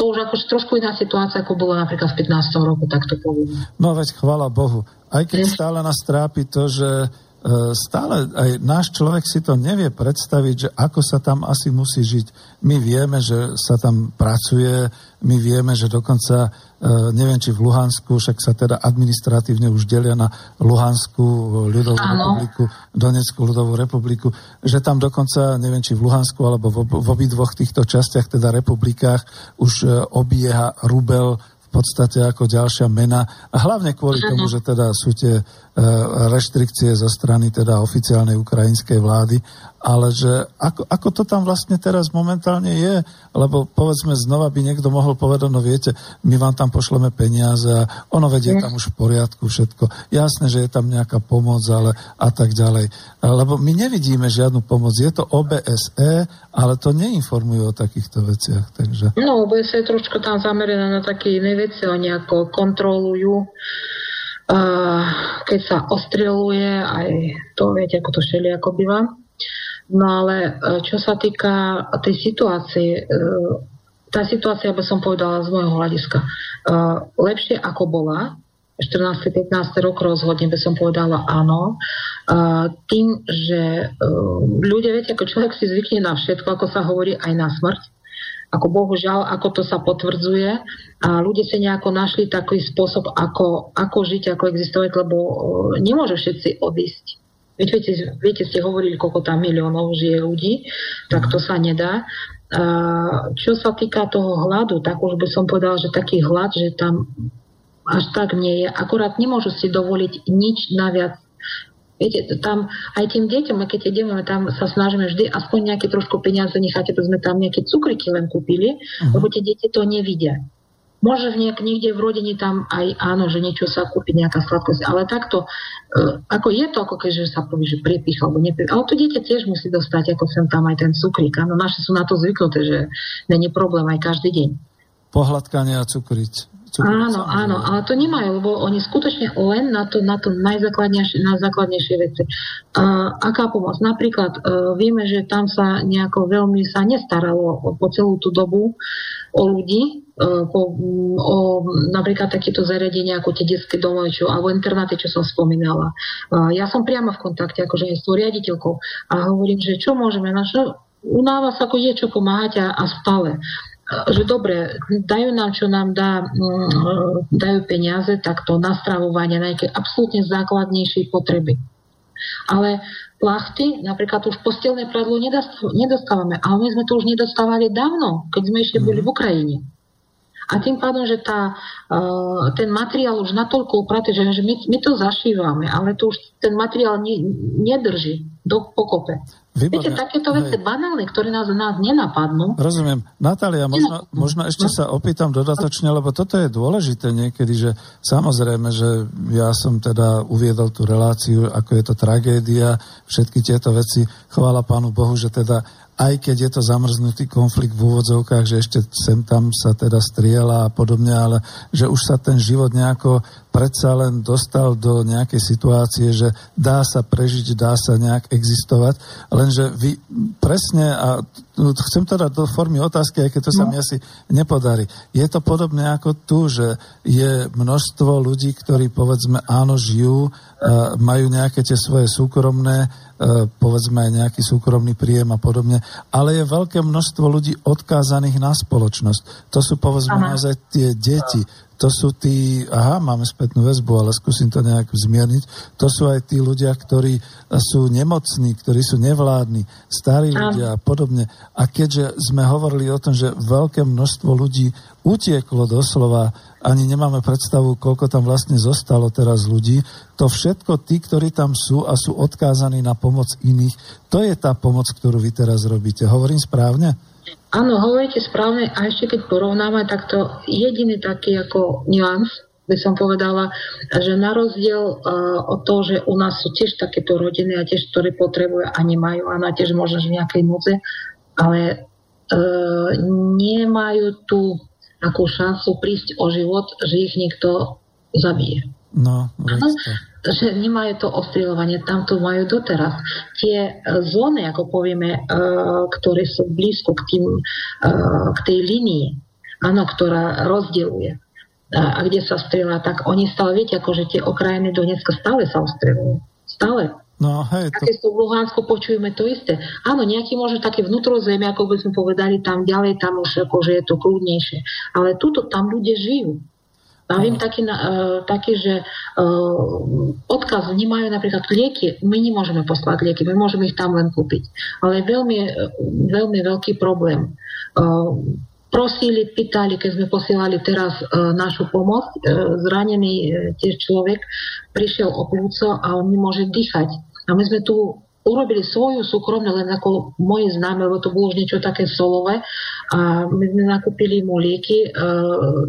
to už akože trošku iná situácia, ako bolo napríklad v 15. roku, tak to poviem. No veď chvala Bohu. Aj keď stále nás trápi to, že E, stále aj náš človek si to nevie predstaviť, že ako sa tam asi musí žiť. My vieme, že sa tam pracuje, my vieme, že dokonca, neviem, či v Luhansku, však sa teda administratívne už delia na Luhanskú ľudovú Áno. republiku, Donetskú ľudovú republiku, že tam dokonca, neviem, či v Luhansku alebo v, v obidvoch týchto častiach, teda republikách, už e, obieha rubel podstate ako ďalšia mena. A hlavne kvôli tomu, že teda sú tie reštrikcie zo strany teda oficiálnej ukrajinskej vlády ale že ako, ako to tam vlastne teraz momentálne je, lebo povedzme znova by niekto mohol povedať, no viete, my vám tam pošleme peniaze a ono vedie tam už v poriadku všetko. Jasné, že je tam nejaká pomoc, ale a tak ďalej. Lebo my nevidíme žiadnu pomoc. Je to OBSE, ale to neinformujú o takýchto veciach. Takže... No, OBSE je trošku tam zamerané na také iné veci, oni ako kontrolujú keď sa ostreluje, aj to viete, ako to šeli ako býva. No ale čo sa týka tej situácie, tá situácia by som povedala z môjho hľadiska lepšie ako bola, 14-15 rok rozhodne by som povedala áno. Tým, že ľudia, viete, ako človek si zvykne na všetko, ako sa hovorí, aj na smrť, ako bohužiaľ, ako to sa potvrdzuje a ľudia si nejako našli taký spôsob, ako, ako žiť, ako existovať, lebo nemôžu všetci odísť. Viete, viete, viete, ste hovorili, koľko tam miliónov žije ľudí, tak to sa nedá. A čo sa týka toho hladu, tak už by som povedala, že taký hlad, že tam až tak nie je. Akurát nemôžu si dovoliť nič naviac. Viete, tam aj tým deťom, keď ideme, tam sa snažíme vždy aspoň nejaké trošku peniaze nechať, aby sme tam nejaké cukriky len kúpili, uh-huh. lebo tie deti to nevidia. Môže nejak, niekde v rodine tam aj áno, že niečo sa kúpi, nejaká sladkosť, ale takto, e, ako je to, ako keď sa povie, že prepich alebo nepich. Ale to dieťa tiež musí dostať, ako sem tam aj ten cukrík. Áno, naše sú na to zvyknuté, že není problém aj každý deň. Pohľadkanie a cukriť. Áno, áno, ale to nemajú, lebo oni skutočne len na to, na to najzákladnejšie, najzákladnejšie veci. Uh, aká pomoc? Napríklad uh, vieme, že tam sa nejako veľmi sa nestaralo po celú tú dobu o ľudí, uh, po, o napríklad takéto zariadenia ako tie detské domovy, čo, alebo internáty, čo som spomínala. Uh, ja som priamo v kontakte akože s tou riaditeľkou a hovorím, že čo môžeme, na čo, u nás ako je čo pomáhať a, a stále že dobre, dajú nám, čo nám dá, mm, dajú peniaze, tak to nastravovanie na nejaké absolútne základnejšie potreby. Ale plachty, napríklad už postelné pradlo nedostávame, ale my sme to už nedostávali dávno, keď sme ešte boli v mhm. Ukrajine. A tým pádom, že tá, uh, ten materiál už natoľko upratý, že, my, my to zašívame, ale to už ten materiál ne, nedrží do pokope. Výborné. Viete, takéto veci banálne, ktoré nás, nás nenapadnú. Rozumiem. Natália, možno, možno ešte sa opýtam dodatočne, lebo toto je dôležité niekedy, že samozrejme, že ja som teda uviedol tú reláciu, ako je to tragédia, všetky tieto veci. Chvála Pánu Bohu, že teda aj keď je to zamrznutý konflikt v úvodzovkách, že ešte sem tam sa teda striela a podobne, ale že už sa ten život nejako predsa len dostal do nejakej situácie, že dá sa prežiť, dá sa nejak existovať, lenže vy presne, a chcem to dať do formy otázky, aj keď to no. sa mi asi nepodarí. Je to podobné ako tu, že je množstvo ľudí, ktorí povedzme áno, žijú, majú nejaké tie svoje súkromné, povedzme aj nejaký súkromný príjem a podobne, ale je veľké množstvo ľudí odkázaných na spoločnosť. To sú povedzme naozaj tie deti, to sú tí, aha, máme spätnú väzbu, ale skúsim to nejak zmierniť, to sú aj tí ľudia, ktorí sú nemocní, ktorí sú nevládni, starí ľudia a podobne. A keďže sme hovorili o tom, že veľké množstvo ľudí utieklo doslova, ani nemáme predstavu, koľko tam vlastne zostalo teraz ľudí, to všetko tí, ktorí tam sú a sú odkázaní na pomoc iných, to je tá pomoc, ktorú vy teraz robíte. Hovorím správne? Áno, hovoríte správne a ešte keď porovnáme, tak to jediný taký ako nuans, by som povedala, že na rozdiel uh, od toho, že u nás sú tiež takéto rodiny a tiež, ktoré potrebujú a nemajú a na tiež možno v nejakej núdze, ale uh, nemajú tú akú šancu prísť o život, že ich niekto zabije. No, že nemajú to ostrieľovanie, tam to majú doteraz. Tie zóny, ako povieme, e, ktoré sú blízko k, tým, e, k tej linii, áno, ktorá rozdieluje a kde sa strieľa, tak oni stále, viete, akože tie okrajiny do dneska stále sa ostrieľujú. Stále. No, hej, to... Takisto v Luhansku počujeme to isté. Áno, nejaký môže také vnútrozemie, ako by sme povedali, tam ďalej, tam už akože je to kľudnejšie. Ale tuto tam ľudia žijú. A viem taký, uh, taký, že uh, odkaz nemajú napríklad lieky, my nemôžeme poslať lieky, my môžeme ich tam len kúpiť. Ale je veľmi, veľmi veľký problém. Prosili, pýtali, keď sme posielali teraz našu pomoc, zranený tiež človek prišiel o plúco a on nemôže dýchať. A my sme tu urobili svoju súkromnú, len ako moje známe, lebo to bolo už niečo také solové. A my sme nakúpili mu lieky, e,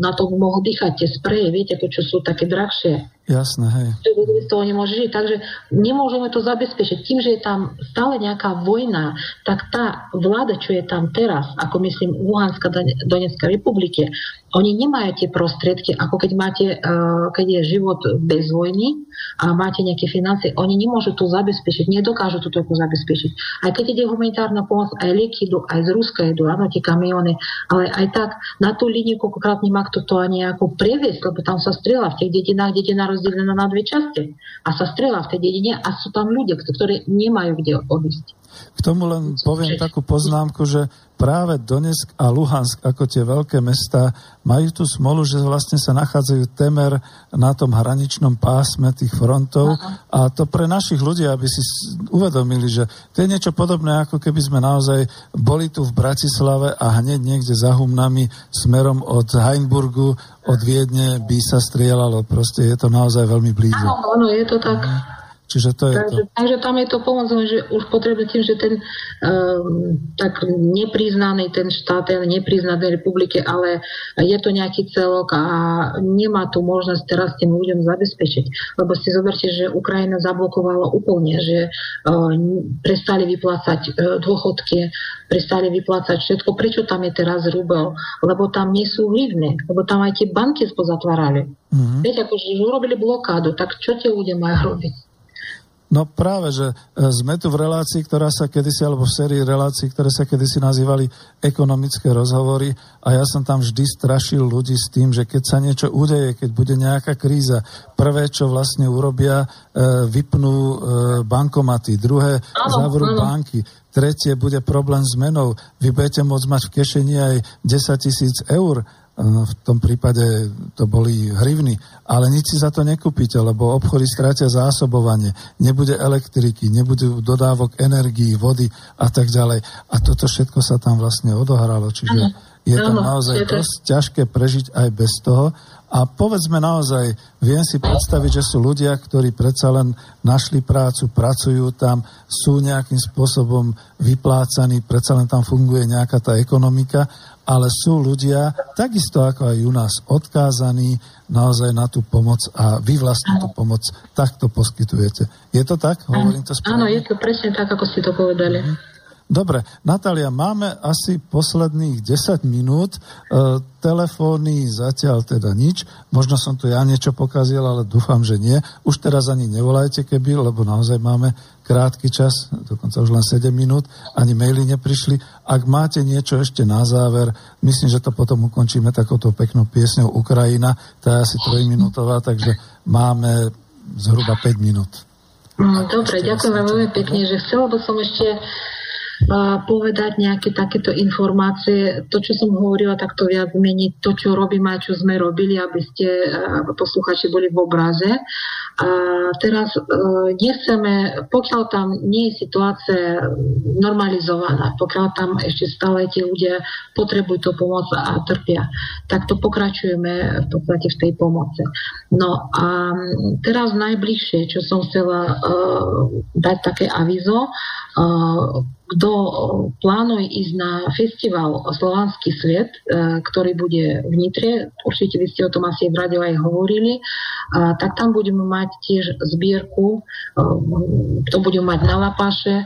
na to mohol dýchať tie spreje, viete, to čo sú také drahšie Jasné, hej. Ľudí z toho nemôže žiť. Takže nemôžeme to zabezpečiť. Tým, že je tam stále nejaká vojna, tak tá vláda, čo je tam teraz, ako myslím Luhanská Donetská republike, oni nemajú tie prostriedky, ako keď máte, eh, keď je život bez vojny a máte nejaké financie, oni nemôžu to zabezpečiť, nedokážu to toľko zabezpečiť. Aj keď ide humanitárna pomoc, aj lieky idú, aj z Ruska idú, áno, tie kamiony, ale aj tak na tú líniu koľkokrát nemá kto to ani ako previesť, lebo tam sa strieľa v tých dedinách, dedina rozdelená na dve časti a sa strieľa v tej dedine a sú tam ľudia, ktorí nemajú kde odísť. K tomu len poviem takú poznámku, že práve Donetsk a Luhansk ako tie veľké mesta majú tú smolu, že vlastne sa nachádzajú temer na tom hraničnom pásme tých frontov Aha. a to pre našich ľudí, aby si uvedomili, že to je niečo podobné, ako keby sme naozaj boli tu v Bratislave a hneď niekde za humnami smerom od Heinburgu, od Viedne by sa strieľalo. Proste je to naozaj veľmi blízko. Áno, áno, je to tak. Čiže to je takže, to. takže tam je to pomoc, že už potrebuje tým, že ten um, tak nepriznaný ten štát, ten nepriznaný republike, ale je to nejaký celok a nemá tu možnosť teraz tým ľuďom zabezpečiť. Lebo si zoberte, že Ukrajina zablokovala úplne, že uh, prestali vyplácať uh, dôchodky, prestali vyplácať všetko. Prečo tam je teraz rubel? Lebo tam nie sú vlivné, lebo tam aj tie banky spozatvárali. Mm-hmm. Viete, akože urobili blokádu, tak čo tie ľudia majú robiť? No práve, že e, sme tu v relácii, ktorá sa kedysi, alebo v sérii relácií, ktoré sa kedysi nazývali ekonomické rozhovory a ja som tam vždy strašil ľudí s tým, že keď sa niečo udeje, keď bude nejaká kríza, prvé, čo vlastne urobia, e, vypnú e, bankomaty, druhé zavrú banky, tretie bude problém s menou. Vy budete môcť mať v kešení aj 10 tisíc eur v tom prípade to boli hrivny, ale nič si za to nekúpite, lebo obchody strátia zásobovanie, nebude elektriky, nebude dodávok energií, vody a tak ďalej. A toto všetko sa tam vlastne odohralo, čiže je to naozaj dosť ťažké prežiť aj bez toho. A povedzme naozaj, viem si predstaviť, že sú ľudia, ktorí predsa len našli prácu, pracujú tam, sú nejakým spôsobom vyplácaní, predsa len tam funguje nejaká tá ekonomika ale sú ľudia, takisto ako aj u nás, odkázaní naozaj na tú pomoc a vy vlastne tú pomoc takto poskytujete. Je to tak? Hovorím to správne? Áno, je to presne tak, ako ste to povedali. Mhm. Dobre, Natália, máme asi posledných 10 minút. E, telefóny zatiaľ teda nič. Možno som tu ja niečo pokazil, ale dúfam, že nie. Už teraz ani nevolajte, keby, lebo naozaj máme krátky čas, dokonca už len 7 minút, ani maily neprišli. Ak máte niečo ešte na záver, myslím, že to potom ukončíme takouto peknou piesňou Ukrajina, tá je asi trojminútová, takže máme zhruba 5 minút. No, dobre, ďakujem veľmi pekne, že chcela by som ešte povedať nejaké takéto informácie. To, čo som hovorila, tak to viac mení to, čo robíme a čo sme robili, aby ste posluchači boli v obraze. A teraz e, nechceme, pokiaľ tam nie je situácia normalizovaná, pokiaľ tam ešte stále tie ľudia potrebujú to pomoc a trpia, tak to pokračujeme v podstate v tej pomoci. No a teraz najbližšie, čo som chcela uh, dať také avizo, uh, kto plánuje ísť na festival Slovanský svet, e, ktorý bude v Nitre, určite vy ste o tom asi v rade aj hovorili, tak tam budeme mať tiež zbierku, e, to budeme mať na Lapaše, e,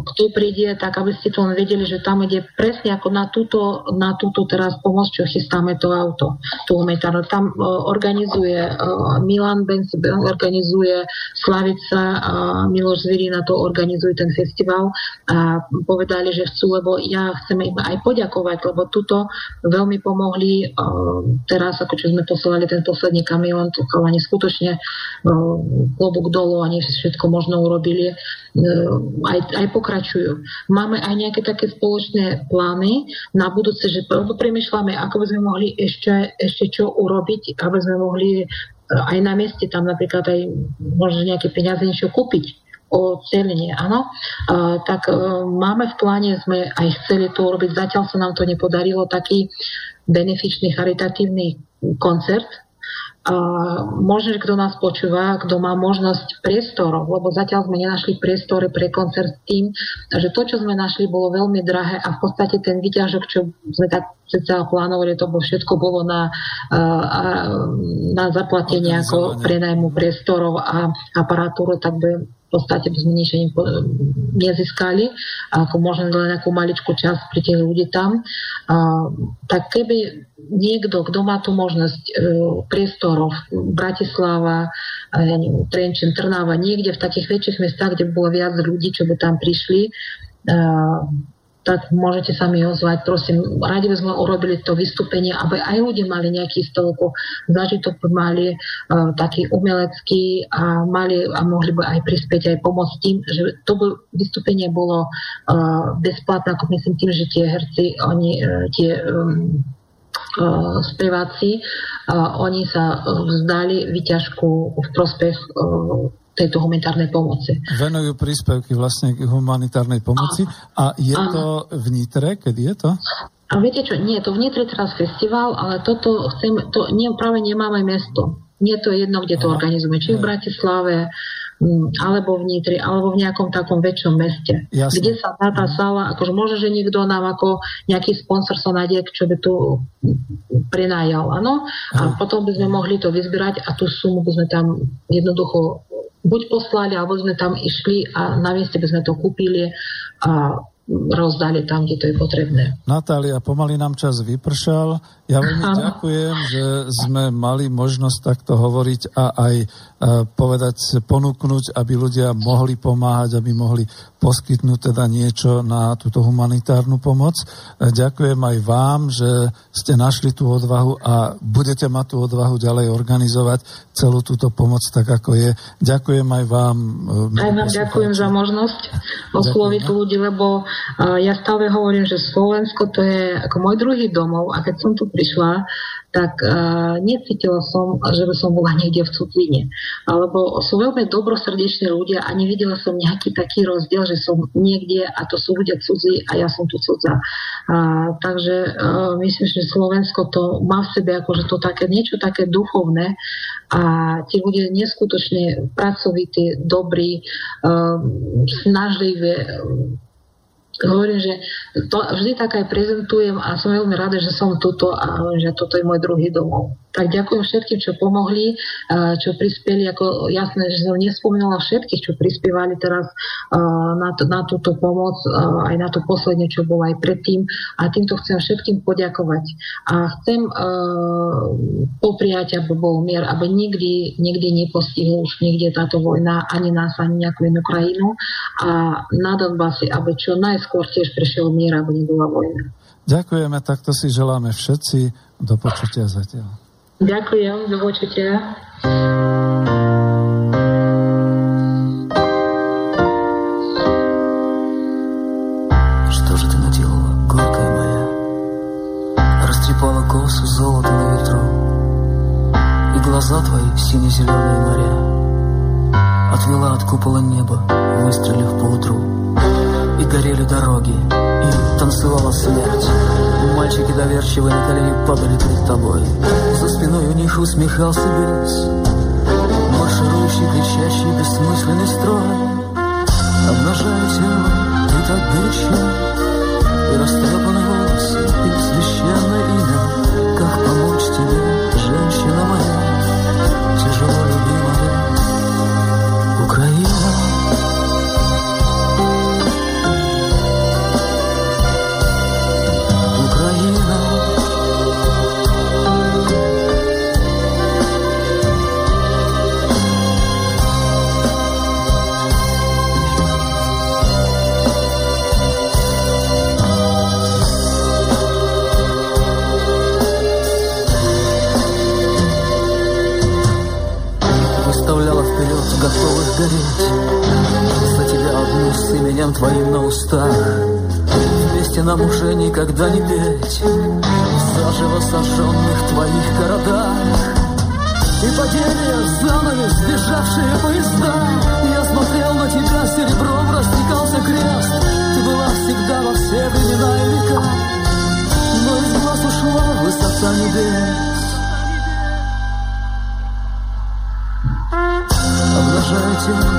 kto príde, tak aby ste to vedeli, že tam ide presne ako na túto, na túto teraz pomoc, čo chystáme to auto, tú humanitárnu. Tam organizuje Milan Benz, organizuje Slavica, Miloš Zvirina to organizuje ten festival a povedali, že chcú, lebo ja chcem im aj poďakovať, lebo tuto veľmi pomohli teraz, ako čo sme poslali ten posledný kamión, to chalani skutočne klobúk dolu, oni všetko možno urobili, aj, aj pokračujú. Máme aj nejaké také spoločné plány na budúce, že premyšľame, ako by sme mohli ešte, ešte čo urobiť, aby sme mohli aj na mieste tam napríklad aj možno nejaké peniaze niečo kúpiť o celenie, áno, uh, tak uh, máme v pláne, sme aj chceli to urobiť, zatiaľ sa nám to nepodarilo, taký benefičný charitatívny koncert, možno, že kto nás počúva, kto má možnosť priestorov, lebo zatiaľ sme nenašli priestory pre koncert tým, že to, čo sme našli, bolo veľmi drahé a v podstate ten výťažok, čo sme tak sa plánovali, to všetko bolo na, na zaplatenie ako prenajmu priestorov a aparatúru, tak by podstate by sme nič nezískali, ako možno len nejakú maličkú časť pri tých ľudí tam. A, tak keby niekto, kto má tu možnosť e, priestorov, Bratislava, neviem, Trenčín, Trnava, niekde v takých väčších mestách, kde bolo viac ľudí, čo by tam prišli, tak môžete sa mi ozvať. Prosím, radi by sme urobili to vystúpenie, aby aj ľudia mali nejaký stolku, zažitok mali uh, taký umelecký a mali a mohli by aj prispieť aj pomôcť tým, že to by, vystúpenie bolo uh, bezplatné, ako myslím tým, že tie herci, oni uh, tie um, uh, speváci, uh, oni sa vzdali vyťažku v prospech uh, tejto humanitárnej pomoci. Venujú príspevky vlastne k humanitárnej pomoci. A, a je a, to v Nitre? Kedy je to? A viete čo, nie, to v Nitre teraz festival, ale toto chcem, to nie, práve nemáme mesto. Nie to jedno, kde to organizujeme. Či v Bratislave, alebo v Nitri, alebo v nejakom takom väčšom meste. Jasne. Kde sa dá tá sála, akože môže, že niekto nám ako nejaký sponsor sa nájde, čo by tu prenajal, áno? A potom by sme mohli to vyzbierať a tú sumu by sme tam jednoducho buď poslali, alebo sme tam išli a na mieste by sme to kúpili a rozdali tam, kde to je potrebné. Natália, pomaly nám čas vypršal. Ja veľmi ďakujem, že sme mali možnosť takto hovoriť a aj e, povedať, ponúknuť, aby ľudia mohli pomáhať, aby mohli poskytnúť teda niečo na túto humanitárnu pomoc. E, ďakujem aj vám, že ste našli tú odvahu a budete mať tú odvahu ďalej organizovať celú túto pomoc tak, ako je. Ďakujem aj vám. E, aj vám ďakujem za možnosť osloviť ľudí, lebo ja stále hovorím, že Slovensko to je ako môj druhý domov a keď som tu prišla, tak uh, necítila som, že by som bola niekde v cudzine. Alebo sú veľmi dobrosrdeční ľudia a nevidela som nejaký taký rozdiel, že som niekde a to sú ľudia cudzí a ja som tu cudza. Uh, takže uh, myslím, že Slovensko to má v sebe akože to také, niečo také duchovné a tí ľudia neskutočne pracovití, dobrí, uh, snažliví, hovorím, že to vždy tak aj prezentujem a som veľmi rada, že som tuto a že toto je môj druhý domov. Tak ďakujem všetkým, čo pomohli, čo prispeli, ako jasné, že som nespomínala všetkých, čo prispievali teraz na, to, na túto pomoc, aj na to posledne, čo bolo aj predtým. A týmto chcem všetkým poďakovať. A chcem popriať, aby bol mier, aby nikdy, nikdy nepostihol už nikde táto vojna, ani nás, ani nejakú inú krajinu. A na Donbasi, aby čo najskôr tiež prišiel mier, aby nebola vojna. Ďakujeme, takto si želáme všetci. Do počutia zatiaľ. Ďakujem, do počutia. Что же ты наделала, горькая моя? Растрепала косу золото на ветру И глаза твои сине-зеленые моря Отвела от купола неба, выстрелив поутру И горели дороги, танцевала смерть. Мальчики доверчивые на колени падали перед тобой. За спиной у них усмехался бес Марширующий, кричащий, бессмысленный строй. Обнажая тело, ты так горячо И растрепаны пламенем твоим на устах. Вместе нам уже никогда не петь. Заживо сожженных твоих городах. И потеря занавес, сбежавшие поезда. Я смотрел на тебя, серебром растекался крест. Ты была всегда во все времена и века. Но из глаз ушла высота небес. Обнажайте. тебя